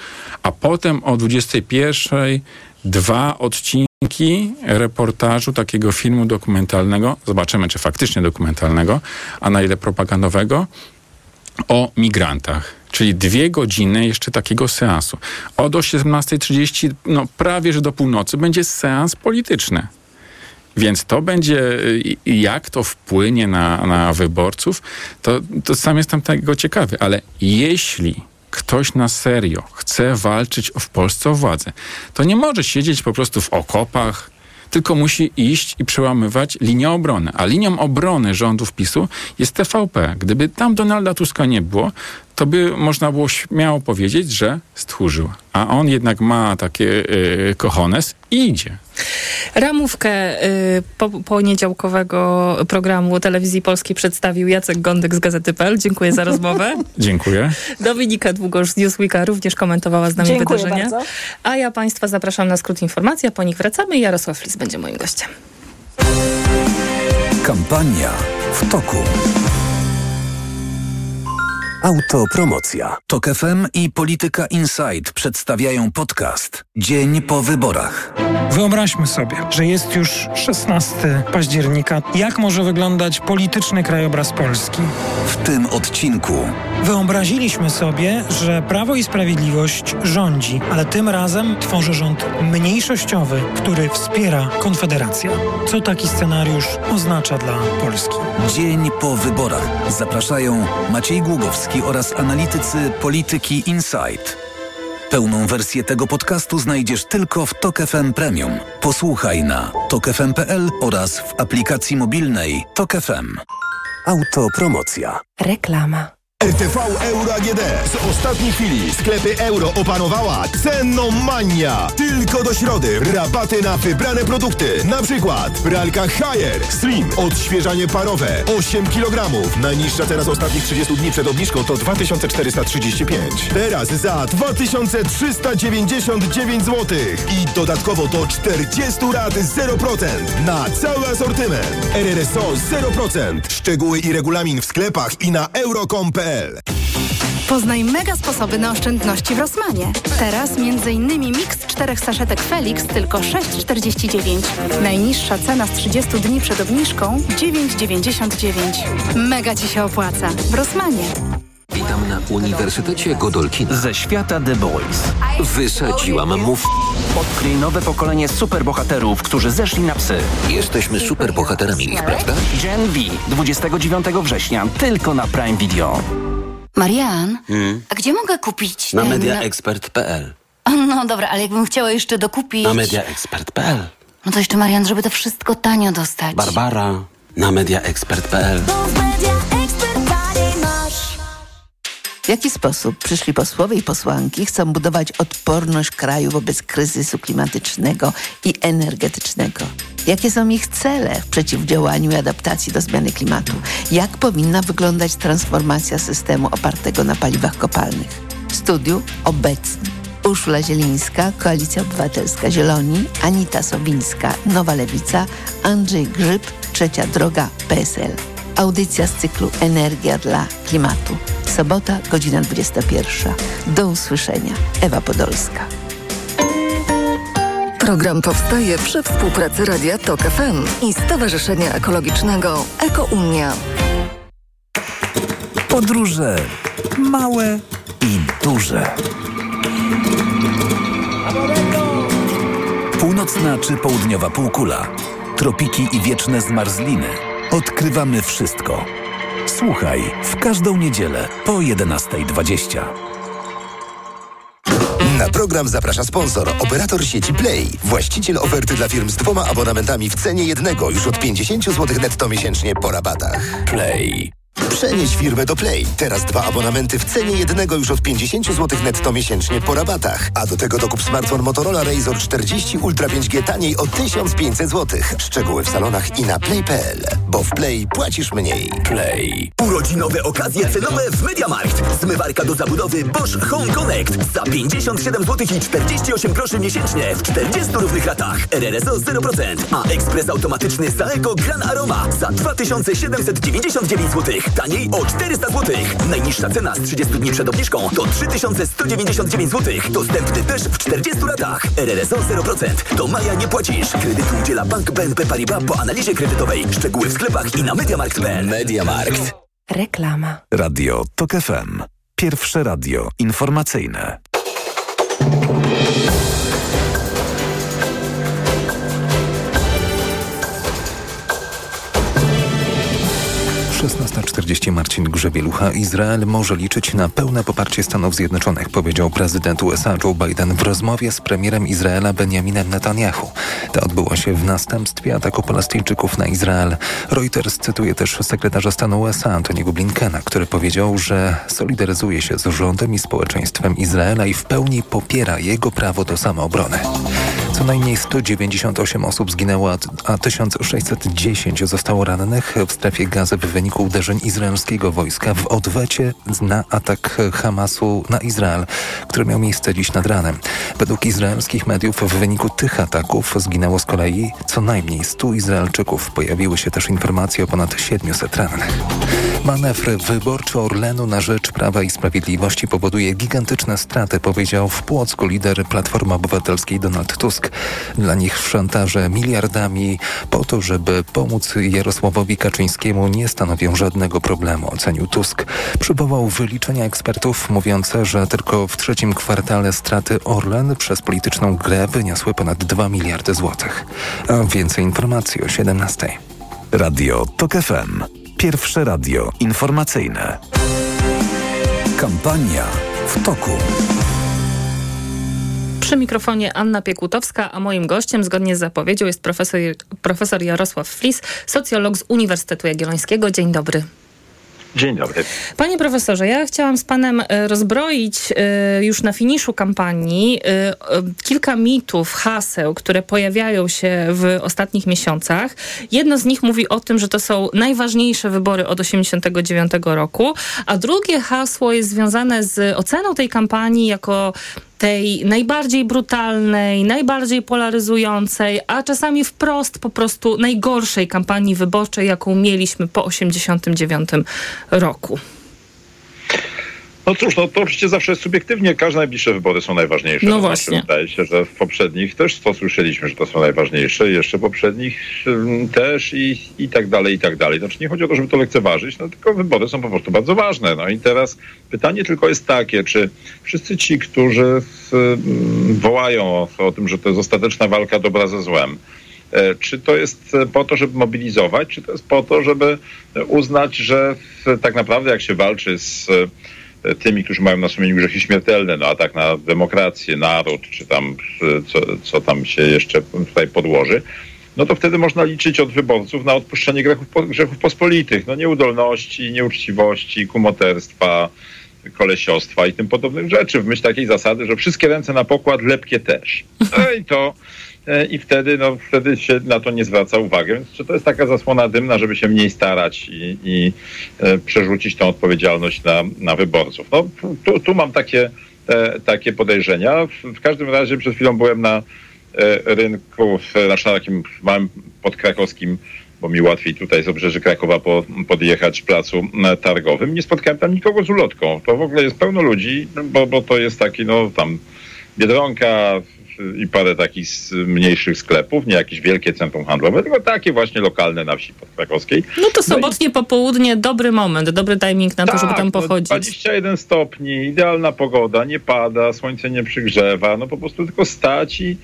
A potem o 21 dwa odcinki reportażu takiego filmu dokumentalnego, zobaczymy czy faktycznie dokumentalnego, a na ile propagandowego, o migrantach. Czyli dwie godziny jeszcze takiego seansu. Od 18.30, no prawie że do północy, będzie seans polityczny. Więc to będzie, jak to wpłynie na, na wyborców, to, to sam jestem tego ciekawy. Ale jeśli ktoś na serio chce walczyć w Polsce o władzę, to nie może siedzieć po prostu w okopach, tylko musi iść i przełamywać linię obrony. A linią obrony rządów PiSu jest TVP. Gdyby tam Donalda Tuska nie było, to by można było śmiało powiedzieć, że stchórzył. A on jednak ma takie yy, kochones i idzie. Ramówkę y, po, poniedziałkowego programu Telewizji Polskiej przedstawił Jacek Gądek z Gazety.pl. Dziękuję za rozmowę. Dziękuję. Dominika Długosz z Newsweeka również komentowała z nami Dziękuję wydarzenia. Bardzo. A ja Państwa zapraszam na skrót informacji, a po nich wracamy i Jarosław Flis będzie moim gościem. Kampania w toku. Autopromocja. Tok FM i Polityka Insight przedstawiają podcast Dzień po wyborach. Wyobraźmy sobie, że jest już 16 października. Jak może wyglądać polityczny krajobraz Polski? W tym odcinku Wyobraziliśmy sobie, że Prawo i Sprawiedliwość rządzi, ale tym razem tworzy rząd mniejszościowy, który wspiera Konfederację. Co taki scenariusz oznacza dla Polski? Dzień po wyborach. Zapraszają Maciej Głogowski oraz analitycy Polityki Insight. Pełną wersję tego podcastu znajdziesz tylko w Tok FM Premium. Posłuchaj na tokefm.pl oraz w aplikacji mobilnej Tok FM. Autopromocja. Reklama. RTV Euro AGD. Z ostatniej chwili sklepy euro opanowała cenomania. Tylko do środy rabaty na wybrane produkty. Na przykład pralka Haier Slim, odświeżanie parowe 8 kg. Najniższa teraz ostatnich 30 dni przed obniżką to 2435. Teraz za 2399 zł. I dodatkowo do 40 lat 0% na cały asortyment. RRSO 0%. Szczegóły i regulamin w sklepach i na euro.com.pl Poznaj mega sposoby na oszczędności w Rosmanie. Teraz m.in. miks czterech saszetek Felix tylko 6,49. Najniższa cena z 30 dni przed obniżką 9,99. Mega Ci się opłaca. W Rosmanie. Witam na Uniwersytecie Godolkina. Ze świata The Boys. Wysadziłam mów. Odkryj nowe pokolenie superbohaterów, którzy zeszli na psy. Jesteśmy superbohaterami, prawda? Gen V. 29 września. Tylko na Prime Video. Marian, Hmm? a gdzie mogę kupić Na ten- mediaexpert.pl No dobra, ale jakbym chciała jeszcze dokupić... Na mediaexpert.pl No to jeszcze Marian, żeby to wszystko tanio dostać. Barbara na mediaexpert.pl W jaki sposób przyszli posłowie i posłanki chcą budować odporność kraju wobec kryzysu klimatycznego i energetycznego? Jakie są ich cele w przeciwdziałaniu i adaptacji do zmiany klimatu? Jak powinna wyglądać transformacja systemu opartego na paliwach kopalnych? W studiu obecni Urszula Zielińska, Koalicja Obywatelska Zieloni, Anita Sowińska, Nowa Lewica, Andrzej Grzyb, Trzecia Droga, PSL. Audycja z cyklu Energia dla Klimatu. Sobota, godzina 21. Do usłyszenia. Ewa Podolska. Program powstaje przy współpracy Radia TOK FM i Stowarzyszenia Ekologicznego Ekounia. Podróże małe i duże. Północna czy południowa półkula, tropiki i wieczne zmarzliny. Odkrywamy wszystko. Słuchaj w każdą niedzielę po 11.20. Na program zaprasza sponsor, operator sieci Play, właściciel oferty dla firm z dwoma abonamentami w cenie jednego już od 50 zł netto miesięcznie po rabatach. Play. Przenieś firmę do Play. Teraz dwa abonamenty w cenie jednego już od 50 zł netto miesięcznie po rabatach. A do tego dokup smartfon Motorola Razr 40 Ultra 5G taniej o 1500 zł. Szczegóły w salonach i na play.pl. Bo w Play płacisz mniej. Play. Urodzinowe okazje cenowe w Mediamarkt. Zmywarka do zabudowy Bosch Home Connect za 57 zł i 48 groszy miesięcznie w 40 równych ratach. RRSO 0%, a ekspres automatyczny Saeco Gran Aroma za 2799 zł. Taniej o 400 zł. Najniższa cena z 30 dni przed obniżką to 3199 zł. Dostępny też w 40 ratach. RRSO 0%. Do maja nie płacisz. Kredytu udziela Bank BNP Paribas po analizie kredytowej. Szczegóły w sklepach i na mediamarkt.pl. Mediamarkt. Reklama. Radio TOK FM. Pierwsze radio informacyjne. 16.40 Marcin Grzebielucha. Izrael może liczyć na pełne poparcie Stanów Zjednoczonych, powiedział prezydent USA Joe Biden w rozmowie z premierem Izraela Benjaminem Netanyahu. Ta odbyła się w następstwie ataku Palestyńczyków na Izrael. Reuters cytuje też sekretarza stanu USA Antoniego Blinkena, który powiedział, że solidaryzuje się z rządem i społeczeństwem Izraela i w pełni popiera jego prawo do samoobrony. Co najmniej 198 osób zginęło, a 1610 zostało rannych w strefie gazy w wyniku uderzeń izraelskiego wojska w odwecie na atak Hamasu na Izrael, który miał miejsce dziś nad ranem. Według izraelskich mediów w wyniku tych ataków zginęło z kolei co najmniej 100 Izraelczyków. Pojawiły się też informacje o ponad 700 rannych. Manewr wyborczy Orlenu na rzecz Prawa i Sprawiedliwości powoduje gigantyczne straty, powiedział w Płocku lider Platformy Obywatelskiej Donald Tusk. Dla nich szantaże miliardami po to, żeby pomóc Jarosławowi Kaczyńskiemu nie stanowią żadnego problemu, ocenił Tusk. Przywołał wyliczenia ekspertów mówiące, że tylko w trzecim kwartale straty Orlen przez polityczną grę wyniosły ponad 2 miliardy złotych. A więcej informacji o 17. Radio TOK FM. Pierwsze radio informacyjne. Kampania w toku. Przy mikrofonie Anna Piekutowska, a moim gościem zgodnie z zapowiedzią jest profesor, profesor Jarosław Flis, socjolog z Uniwersytetu Jagiellońskiego. Dzień dobry. Dzień dobry. Panie profesorze, ja chciałam z panem e, rozbroić e, już na finiszu kampanii e, kilka mitów, haseł, które pojawiają się w ostatnich miesiącach. Jedno z nich mówi o tym, że to są najważniejsze wybory od 1989 roku, a drugie hasło jest związane z oceną tej kampanii jako tej najbardziej brutalnej, najbardziej polaryzującej, a czasami wprost po prostu najgorszej kampanii wyborczej, jaką mieliśmy po 1989 roku. No cóż, no to oczywiście zawsze jest subiektywnie. Każde najbliższe wybory są najważniejsze. No to właśnie. Wydaje się, że w poprzednich też to słyszeliśmy, że to są najważniejsze. Jeszcze poprzednich mm, też i, i tak dalej, i tak dalej. Znaczy nie chodzi o to, żeby to lekceważyć, no tylko wybory są po prostu bardzo ważne. No i teraz pytanie tylko jest takie, czy wszyscy ci, którzy mm, wołają o, o tym, że to jest ostateczna walka dobra ze złem, e, czy to jest po to, żeby mobilizować, czy to jest po to, żeby uznać, że tak naprawdę jak się walczy z e, tymi, którzy mają na sumieniu grzechy śmiertelne, no atak na demokrację, naród, czy tam e, co, co tam się jeszcze tutaj podłoży, no to wtedy można liczyć od wyborców na odpuszczenie grzechów, grzechów pospolitych, no nieudolności, nieuczciwości, kumoterstwa, kolesiostwa i tym podobnych rzeczy, w myśl takiej zasady, że wszystkie ręce na pokład, lepkie też. No i to e, i wtedy, no, wtedy się na to nie zwraca uwagi. Więc czy to jest taka zasłona dymna, żeby się mniej starać i, i e, przerzucić tą odpowiedzialność na, na wyborców? No, tu, tu mam takie, e, takie podejrzenia. W, w każdym razie przed chwilą byłem na e, rynku, w, znaczy na takim małym podkrakowskim bo mi łatwiej tutaj z obrzeży Krakowa po, podjechać placu e, targowym. Nie spotkałem tam nikogo z ulotką. To w ogóle jest pełno ludzi, bo, bo to jest taki, no tam Biedronka i parę takich mniejszych sklepów, nie jakieś wielkie centrum handlowe, tylko takie właśnie lokalne na wsi podkrakowskiej. No to sobotnie popołudnie dobry moment, dobry timing na to, żeby tam no, pochodzić. 21 stopni, idealna pogoda, nie pada, słońce nie przygrzewa, no po prostu tylko stać i,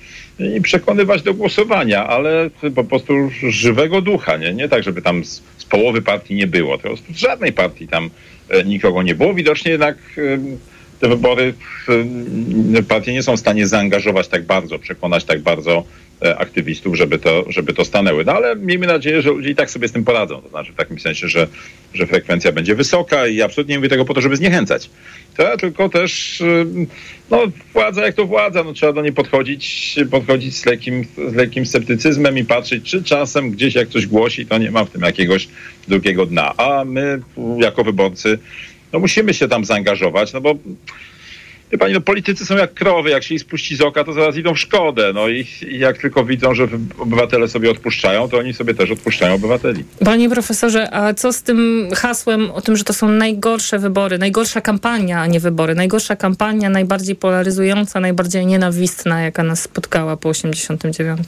i przekonywać do głosowania, ale po prostu żywego ducha, nie, nie tak, żeby tam z, z połowy partii nie było, to żadnej partii tam e, nikogo nie było. Widocznie jednak te wybory e, partie nie są w stanie zaangażować tak bardzo, przekonać tak bardzo e, aktywistów, żeby to, żeby to stanęły. No ale miejmy nadzieję, że ludzie i tak sobie z tym poradzą. To znaczy w takim sensie, że, że frekwencja będzie wysoka i absolutnie nie mówię tego po to, żeby zniechęcać. To tylko też, y, no władza jak to władza, no trzeba do niej podchodzić, podchodzić z lekkim, z lekkim sceptycyzmem i patrzeć, czy czasem gdzieś jak coś głosi, to nie ma w tym jakiegoś drugiego dna. A my jako wyborcy, no musimy się tam zaangażować, no bo Wie pani, no politycy są jak krowy, jak się ich spuści z oka, to zaraz idą w szkodę. No i, i jak tylko widzą, że obywatele sobie odpuszczają, to oni sobie też odpuszczają obywateli. Panie profesorze, a co z tym hasłem o tym, że to są najgorsze wybory, najgorsza kampania, a nie wybory, najgorsza kampania, najbardziej polaryzująca, najbardziej nienawistna, jaka nas spotkała po 89?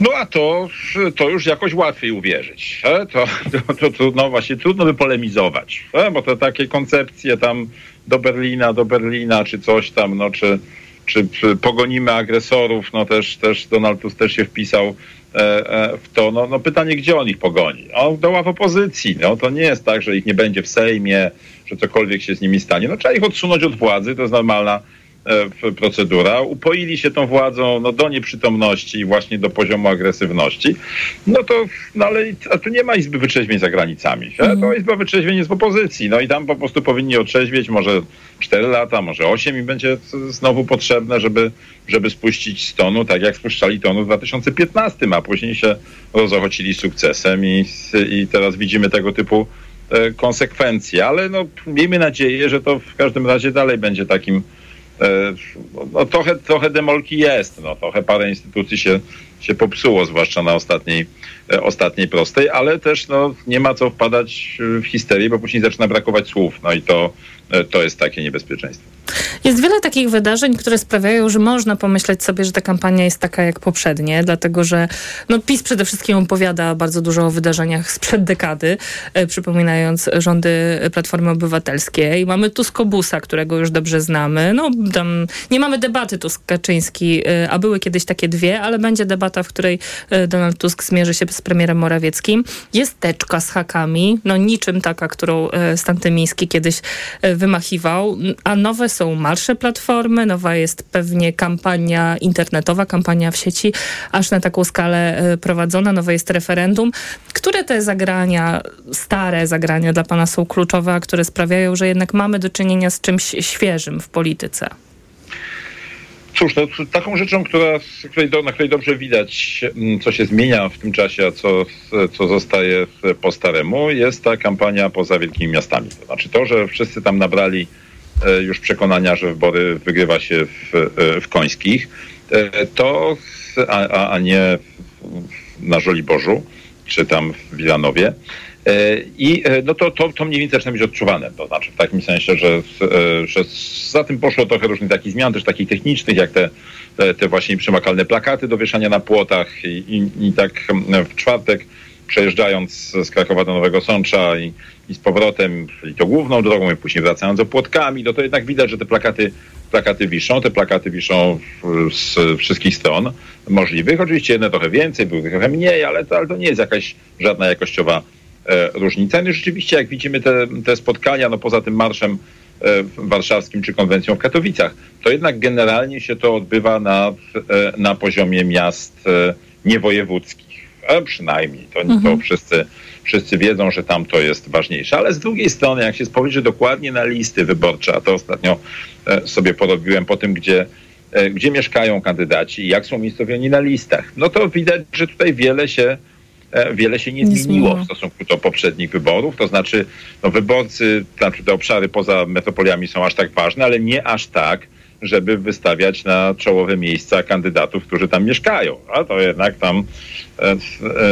No a to, to już jakoś łatwiej uwierzyć. To, to, to trudno, właśnie trudno by polemizować, bo to takie koncepcje tam do Berlina, do Berlina, czy coś tam, no czy, czy, czy pogonimy agresorów, no też, też Donald Tusk też się wpisał e, e, w to. No, no pytanie, gdzie on ich pogoni? On do ław opozycji. No to nie jest tak, że ich nie będzie w Sejmie, że cokolwiek się z nimi stanie. No trzeba ich odsunąć od władzy, to jest normalna procedura. Upoili się tą władzą no, do nieprzytomności i właśnie do poziomu agresywności. No to, no ale a tu nie ma Izby Wytrzeźwień za granicami. E? To Izba Wytrzeźwień jest w opozycji. No i tam po prostu powinni otrzeźwieć może 4 lata, może 8 i będzie znowu potrzebne, żeby, żeby spuścić z tonu, tak jak spuszczali tonu w 2015, a później się rozochocili sukcesem i, i teraz widzimy tego typu e, konsekwencje, ale no, miejmy nadzieję, że to w każdym razie dalej będzie takim e, no, trochę, trochę demolki jest, no, trochę parę instytucji się, się popsuło, zwłaszcza na ostatniej, e, ostatniej prostej, ale też no, nie ma co wpadać w histerię, bo później zaczyna brakować słów, no i to, e, to jest takie niebezpieczeństwo. Jest wiele takich wydarzeń, które sprawiają, że można pomyśleć sobie, że ta kampania jest taka jak poprzednie, dlatego że no, PiS przede wszystkim opowiada bardzo dużo o wydarzeniach sprzed dekady, e, przypominając rządy Platformy Obywatelskiej. Mamy Tuskobusa, którego już dobrze znamy. No, tam nie mamy debaty Tusk-Kaczyński, e, a były kiedyś takie dwie, ale będzie debata, w której e, Donald Tusk zmierzy się z premierem Morawieckim. Jest teczka z hakami, no niczym taka, którą e, Stan Tymiński kiedyś e, wymachiwał, a nowe są marsze Platformy, nowa jest pewnie kampania internetowa, kampania w sieci, aż na taką skalę prowadzona, nowe jest referendum. Które te zagrania, stare zagrania dla Pana są kluczowe, a które sprawiają, że jednak mamy do czynienia z czymś świeżym w polityce? Cóż, no, taką rzeczą, która, której na której dobrze widać, mm, co się zmienia w tym czasie, a co, co zostaje po staremu, jest ta kampania poza wielkimi miastami. To znaczy to, że wszyscy tam nabrali e, już przekonania, że wybory wygrywa się w, e, w Końskich, e, to, a, a nie na Żoliborzu, czy tam w Wilanowie, I e, no to, to, to mniej więcej zaczyna być odczuwane. To znaczy w takim sensie, że, e, że za tym poszło trochę różnych takich zmian, też takich technicznych, jak te, te właśnie przemakalne plakaty do wieszania na płotach. I, i, i tak w czwartek przejeżdżając z Krakowa do Nowego Sącza i, i z powrotem, i to główną drogą, i później wracając do płotkami, no to jednak widać, że te plakaty, plakaty wiszą. Te plakaty wiszą z wszystkich stron możliwych. Oczywiście jedne trochę więcej, były trochę mniej, ale to, ale to nie jest jakaś żadna jakościowa E, różnice. No rzeczywiście, jak widzimy te, te spotkania, no poza tym marszem e, warszawskim czy konwencją w Katowicach, to jednak generalnie się to odbywa na, e, na poziomie miast niewojewódzkich. A przynajmniej to, mhm. to wszyscy, wszyscy wiedzą, że tam to jest ważniejsze. Ale z drugiej strony, jak się spojrzy dokładnie na listy wyborcze, a to ostatnio sobie porobiłem po tym, gdzie, gdzie mieszkają kandydaci i jak są umiejscowieni na listach, no to widać, że tutaj wiele się E, wiele się nie, nie zmieniło w stosunku do poprzednich wyborów. To znaczy, no, wyborcy, znaczy te obszary poza metropoliami są aż tak ważne, ale nie aż tak, żeby wystawiać na czołowe miejsca kandydatów, którzy tam mieszkają. A to jednak tam e, e,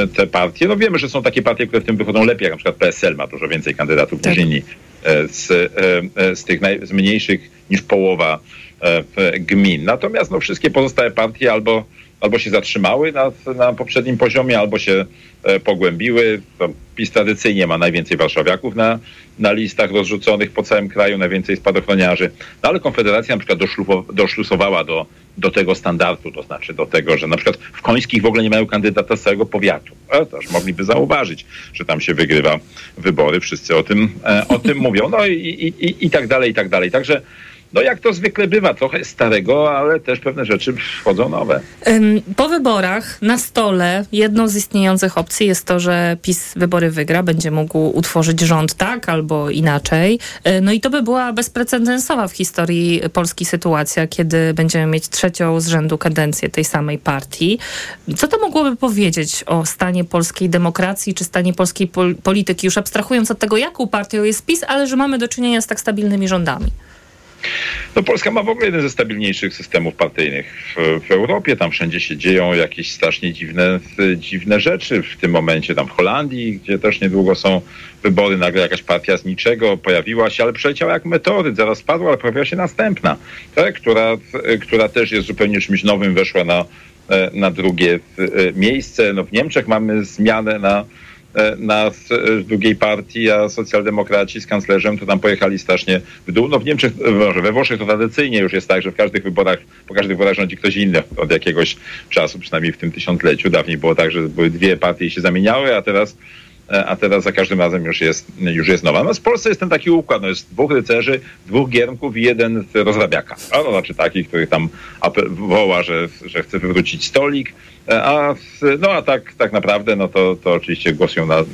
te partie, no wiemy, że są takie partie, które w tym wychodzą lepiej, jak na przykład PSL ma dużo więcej kandydatów tak. niż inni z, z tych naj, z mniejszych niż połowa gmin. Natomiast no, wszystkie pozostałe partie albo albo się zatrzymały na, na poprzednim poziomie, albo się e, pogłębiły. To PiS tradycyjnie ma najwięcej warszawiaków na, na listach rozrzuconych po całym kraju, najwięcej spadochroniarzy. No ale Konfederacja na przykład doszlusowała do, do tego standardu, to znaczy do tego, że na przykład w Końskich w ogóle nie mają kandydata z całego powiatu. A też mogliby zauważyć, że tam się wygrywa wybory. Wszyscy o tym, e, o tym mówią. No i, i, i, i tak dalej, i tak dalej. Także no jak to zwykle bywa, trochę starego, ale też pewne rzeczy wchodzą nowe. Po wyborach na stole jedną z istniejących opcji jest to, że PiS wybory wygra, będzie mógł utworzyć rząd tak albo inaczej. E, no i to by była bezprecedensowa w historii Polski sytuacja, kiedy będziemy mieć trzecią z rzędu kadencję tej samej partii. Co to mogłoby powiedzieć o stanie polskiej demokracji czy stanie polskiej pol polityki, już abstrahując od tego, jaką partią jest PiS, ale że mamy do czynienia z tak stabilnymi rządami? No Polska ma w ogóle jeden ze stabilniejszych systemów partyjnych w, w, Europie. Tam wszędzie się dzieją jakieś strasznie dziwne, dziwne rzeczy. W tym momencie tam w Holandii, gdzie też niedługo są wybory, nagle jakaś partia z niczego pojawiła się, ale przeleciała jak meteoryt, zaraz spadła, ale pojawiła się następna, tak? która, która też jest zupełnie czymś nowym, weszła na, na drugie miejsce. No w Niemczech mamy zmianę na E, na e, drugiej partii, a socjaldemokraci z kanclerzem to tam pojechali strasznie w dół. No w Niemczech, może we Włoszech to tradycyjnie już jest tak, że w każdych wyborach, po każdych wyborach rządzi ktoś inny od jakiegoś czasu, przynajmniej w tym tysiącleciu. Dawniej było tak, że były dwie partie i się zamieniały, a teraz e, a teraz za każdym razem już jest, już jest nowa. No w Polsce jest ten taki układ, no jest dwóch rycerzy, dwóch giermków i jeden rozrabiaka. A to znaczy taki, który tam woła, że, że chce wywrócić stolik, a, no a tak, tak naprawdę, no to, to oczywiście głosują na,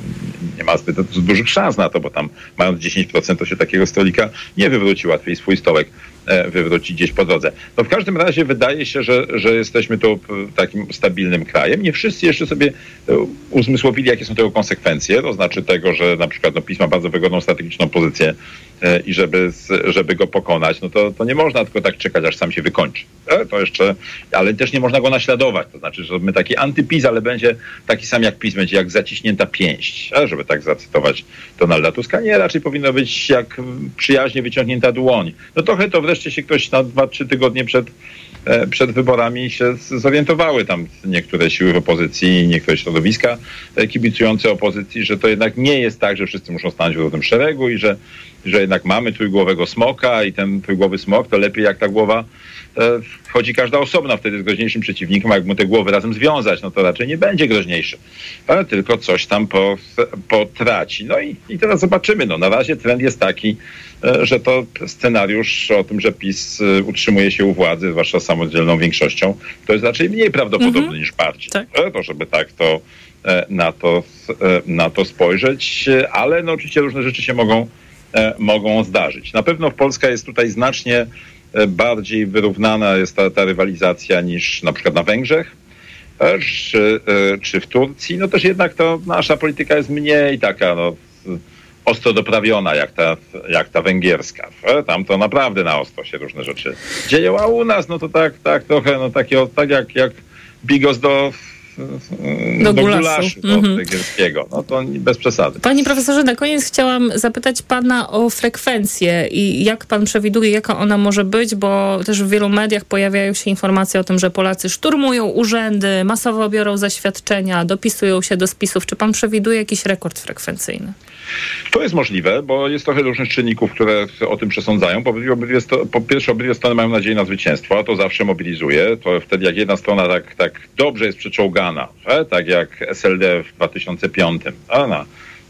nie ma zbyt dużych szans na to, bo tam mając 10% to się takiego stolika nie wywróci łatwiej swój stołek e, wywrócić gdzieś po drodze. No w każdym razie wydaje się, że, że jesteśmy tu takim stabilnym krajem. Nie wszyscy jeszcze sobie e, uzmysłowili, jakie są tego konsekwencje, to znaczy tego, że na przykład no, PiS ma bardzo wygodną strategiczną pozycję e, i żeby, żeby go pokonać, no to, to nie można tylko tak czekać, aż sam się wykończy. To jeszcze, ale też nie można go naśladować, to znaczy, że my taki antypis, ale będzie taki sam jak PiS, będzie jak zaciśnięta pięść, żeby tak zacytować Donalda Tuska. Nie, raczej powinno być jak przyjaźnie wyciągnięta dłoń. No trochę to wreszcie się ktoś na dwa, trzy tygodnie przed, e, przed wyborami się zorientowały tam niektóre siły w opozycji, niektóre środowiska e, kibicujące opozycji, że to jednak nie jest tak, że wszyscy muszą stanąć w równym szeregu i że że jednak mamy trójgłowego smoka i ten trójgłowy smok to lepiej jak ta głowa e, chodzi każda osobna wtedy z groźniejszym przeciwnikiem, a jak mu te głowy razem związać, no to raczej nie będzie groźniejszy, ale tylko coś tam po, potraci. No i, i teraz zobaczymy. No, na razie trend jest taki, e, że to scenariusz o tym, że PiS e, utrzymuje się u władzy, zwłaszcza samodzielną większością, to jest raczej mniej prawdopodobne mhm. niż bardziej. Tak. To, żeby tak to na to, na to spojrzeć, ale no oczywiście różne rzeczy się mogą E, mogą zdarzyć. Na pewno Polska jest tutaj znacznie e, bardziej wyrównana jest ta, ta rywalizacja niż na przykład na Węgrzech e, czy, czy w Turcji. No też jednak to nasza polityka jest mniej taka no, ostro doprawiona jak ta, jak ta węgierska. Tam to naprawdę na ostro się różne rzeczy dzieją, a u nas no to tak, tak trochę no takie, tak jak, jak bigos do do, do gulaszu, gulaszu do mhm. No to bez przesady. Panie profesorze, na koniec chciałam zapytać pana o frekwencję i jak pan przewiduje, jaka ona może być, bo też w wielu mediach pojawiają się informacje o tym, że Polacy szturmują urzędy, masowo biorą zaświadczenia, dopisują się do spisów. Czy pan przewiduje jakiś rekord frekwencyjny? To jest możliwe, bo jest trochę różnych czynników, które o tym przesądzają. Po, po pierwsze, obydwie strony mają nadzieję na zwycięstwo, a to zawsze mobilizuje. To wtedy, jak jedna strona tak, tak dobrze jest przeczołgana, tak jak SLD w 2005, a na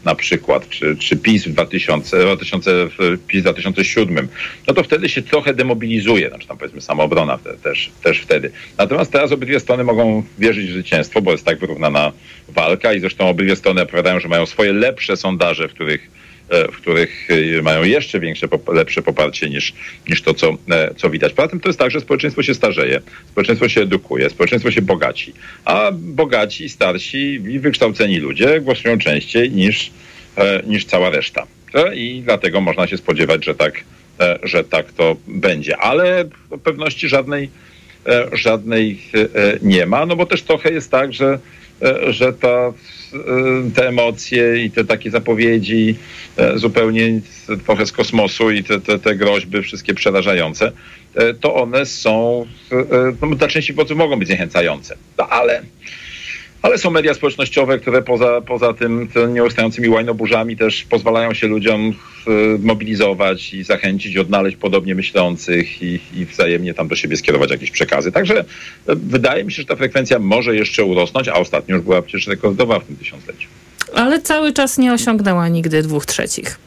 na przykład, czy, czy PiS w 2000, 2000, PiS w 2007, no to wtedy się trochę demobilizuje, znaczy tam powiedzmy samoobrona te, też, też wtedy. Natomiast teraz obydwie strony mogą wierzyć w zwycięstwo, bo jest tak wyrównana walka i zresztą obydwie strony opowiadają, że mają swoje lepsze sondaże, w których w których e, mają jeszcze większe, lepsze poparcie niż, niż to, co, e, co widać. Poza tym to jest tak, że społeczeństwo się starzeje, społeczeństwo się edukuje, społeczeństwo się bogaci, a bogaci, starsi i wykształceni ludzie głosują częściej niż, niż cała reszta. I dlatego można się spodziewać, że tak, że tak to będzie. Ale pewności żadnej, żadnej nie ma, no bo też trochę jest tak, że, że ta E, te emocje i te takie zapowiedzi e, zupełnie trochę z kosmosu i te, te, te groźby wszystkie przerażające, e, to one są, no, dla części wyborców mogą być zniechęcające. No, ale ale są media społecznościowe, które poza, poza tym nieustającymi łajnoburzami też pozwalają się ludziom mobilizować i zachęcić, odnaleźć podobnie myślących i, i wzajemnie tam do siebie skierować jakieś przekazy. Także e, wydaje mi się, że ta frekwencja może jeszcze urosnąć, a ostatnio już była przecież rekordowa w tym tysiącleciu. Ale cały czas nie osiągnęła nigdy dwóch trzecich.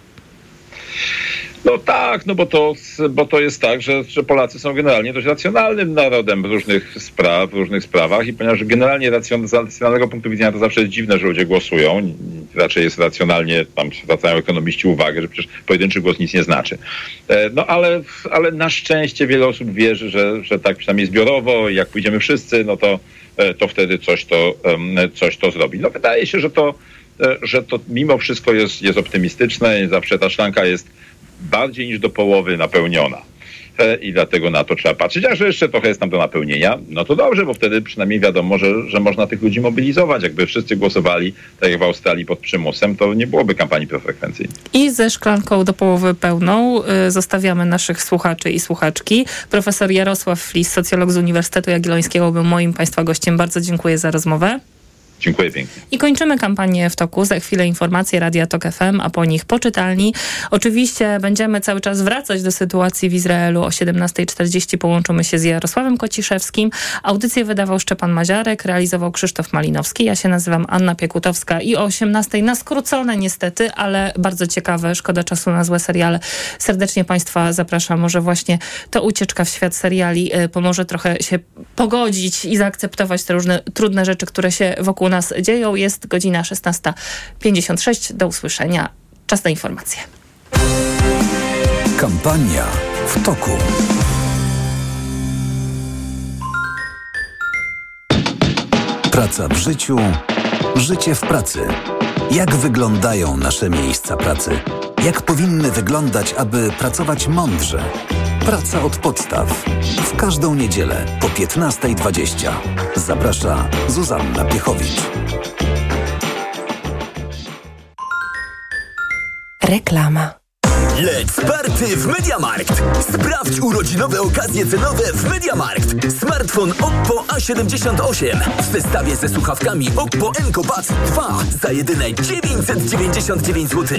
No tak, no bo to, bo to jest tak, że, że Polacy są generalnie dość racjonalnym narodem w różnych spraw, w różnych sprawach i ponieważ generalnie racjon, z racjonalnego punktu widzenia to zawsze jest dziwne, że ludzie głosują, raczej jest racjonalnie, tam zwracają ekonomiści uwagę, że przecież pojedynczy głos nic nie znaczy. E, no ale, ale na szczęście wiele osób wierzy, że, że tak przynajmniej zbiorowo, jak pójdziemy wszyscy, no to, e, to wtedy coś to, coś to zrobi. No wydaje się, że to, e, że to mimo wszystko jest, jest optymistyczne, zawsze ta szklanka jest bardziej niż do połowy napełniona. E, I dlatego na to trzeba patrzeć. A że jeszcze trochę jest tam do napełnienia, no to dobrze, bo wtedy przynajmniej wiadomo, że, że można tych ludzi mobilizować. Jakby wszyscy głosowali, tak jak w Australii, pod przymusem, to nie byłoby kampanii profrekwencyjnej. I ze szklanką do połowy pełną y, zostawiamy naszych słuchaczy i słuchaczki. Profesor Jarosław Flis, socjolog z Uniwersytetu Jagiellońskiego, był moim Państwa gościem. Bardzo dziękuję za rozmowę. Dziękuję pięknie. I kończymy kampanię w toku. Za chwilę informacje Radia Tok FM, a po nich poczytalni. Oczywiście będziemy cały czas wracać do sytuacji w Izraelu. O 17.40 połączymy się z Jarosławem Kociszewskim. Audycję wydawał Szczepan Maziarek, realizował Krzysztof Malinowski. Ja się nazywam Anna Piekutowska i o 18.00 na skrócone niestety, ale bardzo ciekawe. Szkoda czasu na złe seriale. Serdecznie Państwa zapraszam. Może właśnie to ucieczka w świat seriali y, pomoże trochę się pogodzić i zaakceptować te różne trudne rzeczy, które się wokół nas dzieją. Jest godzina 16.56. Do usłyszenia. Czas na informacje. Kampania w toku. Praca w życiu, życie w pracy. Jak wyglądają nasze miejsca pracy? Jak powinny wyglądać, aby pracować mądrze? Praca od podstaw. W każdą niedzielę po 15.20. Zaprasza Zuzanna Piechowicz. Reklama. Let's party w MediaMarkt! Sprawdź urodzinowe okazje cenowe w MediaMarkt. Smartfon Oppo A78 w zestawie ze słuchawkami Oppo Enco Buds 2 za jedyne 999 zł.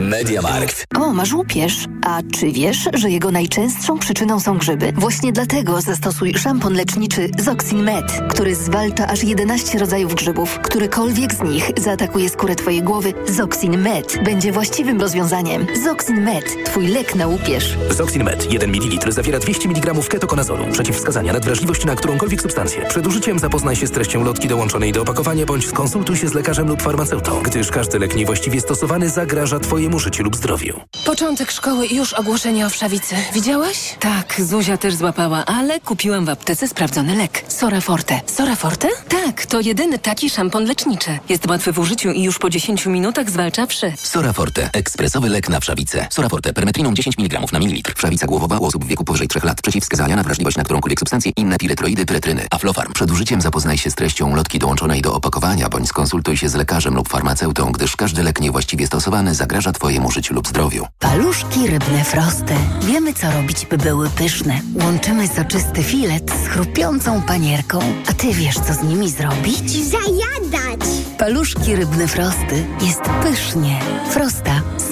MediaMarkt. O, masz łupież. A czy wiesz, że jego najczęstszą przyczyną są grzyby? Właśnie dlatego zastosuj szampon leczniczy Zoxin Med, który zwalcza aż 11 rodzajów grzybów. Którykolwiek z nich zaatakuje skórę twojej głowy, Zoxin Med będzie właściwym rozwiązaniem. Zoxin Med, twój lek na łupież. Zoxin Med 1 ml zawiera 200 mg ketokonazolu. Przeciwwskazania nadwrażliwości na którąkolwiek substancję. Przed użyciem zapoznaj się z treścią lotki dołączonej do opakowania bądź skonsultuj się z lekarzem lub farmaceutą, gdyż każdy lek niewłaściwie stosowany zagraża twojemu życiu lub zdrowiu. Początek szkoły i już ogłoszenie o wszawicy. Widziałaś? Tak, Zuzia też złapała, ale kupiłam w aptece sprawdzony lek. Sora Forte. Sora Forte? Tak, to jedyny taki szampon leczniczy. Jest łatwy w użyciu i już po 10 minutach zwalcza wszy. Sora Forte. Ekspresowy lek na wszawicę. Sora Forte. Permetriną 10 mg na mililitr. Wszawica głowowa u osób w wieku powyżej 3 lat. Przeciwwskazania na wrażliwość na którąkolwiek substancję. Inne piretroidy, pyretryny. Aflofarm. Przed użyciem zapoznaj się z treścią lotki dołączonej do opakowania bądź skonsultuj się z lekarzem lub farmaceutą, gdyż każdy lek niewłaściwie stosowany zagraża twojemu życiu lub zdrowiu. Paluszki rybne frosty. Wiemy, co robić, by były pyszne. Łączymy soczysty filet z chrupiącą panierką. A ty wiesz, co z nimi zrobić? Zajadać! Paluszki rybne frosty. Jest pysznie. Frosta.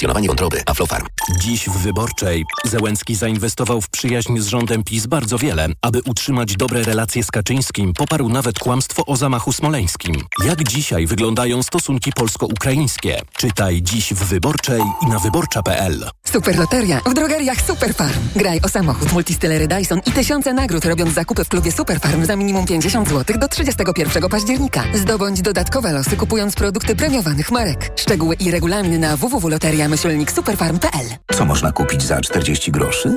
funkcjonowanie wątroby. Aflofarm. Dziś w Wyborczej Zełenski zainwestował w przyjaźń z rządem PiS bardzo wiele. Aby utrzymać dobre relacje z Kaczyńskim, poparł nawet kłamstwo o zamachu smoleńskim. Jak dzisiaj wyglądają stosunki polsko-ukraińskie? Czytaj dziś w Wyborczej i na wyborcza.pl. Superloteria w drogeriach Superfarm. Graj o samochód, multistylery Dyson i tysiące nagród robiąc zakupy w klubie Superfarm za minimum 50 zł do 31 października. Zdobądź dodatkowe losy kupując produkty premiowanych marek. Szczegóły i regulamin na www.loteria-superfarm.pl Co można kupić za 40 groszy?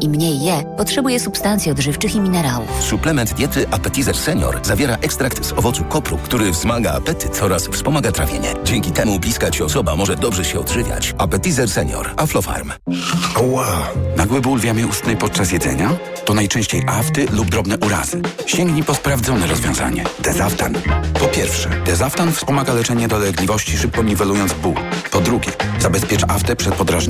i mniej je, potrzebuje substancji odżywczych i minerałów. Suplement diety Appetizer Senior zawiera ekstrakt z owocu kopru, który wzmaga apetyt oraz wspomaga trawienie. Dzięki temu bliska ci osoba może dobrze się odżywiać. Appetizer Senior. Aflofarm. Ała! Nagły ból w jamie ustnej podczas jedzenia? To najczęściej afty lub drobne urazy. Sięgnij po sprawdzone rozwiązanie. Dezaftan. Po pierwsze, Dezaftan wspomaga leczenie dolegliwości, szybko niwelując ból. Po drugie, zabezpiecz aftę przed podrażnieniami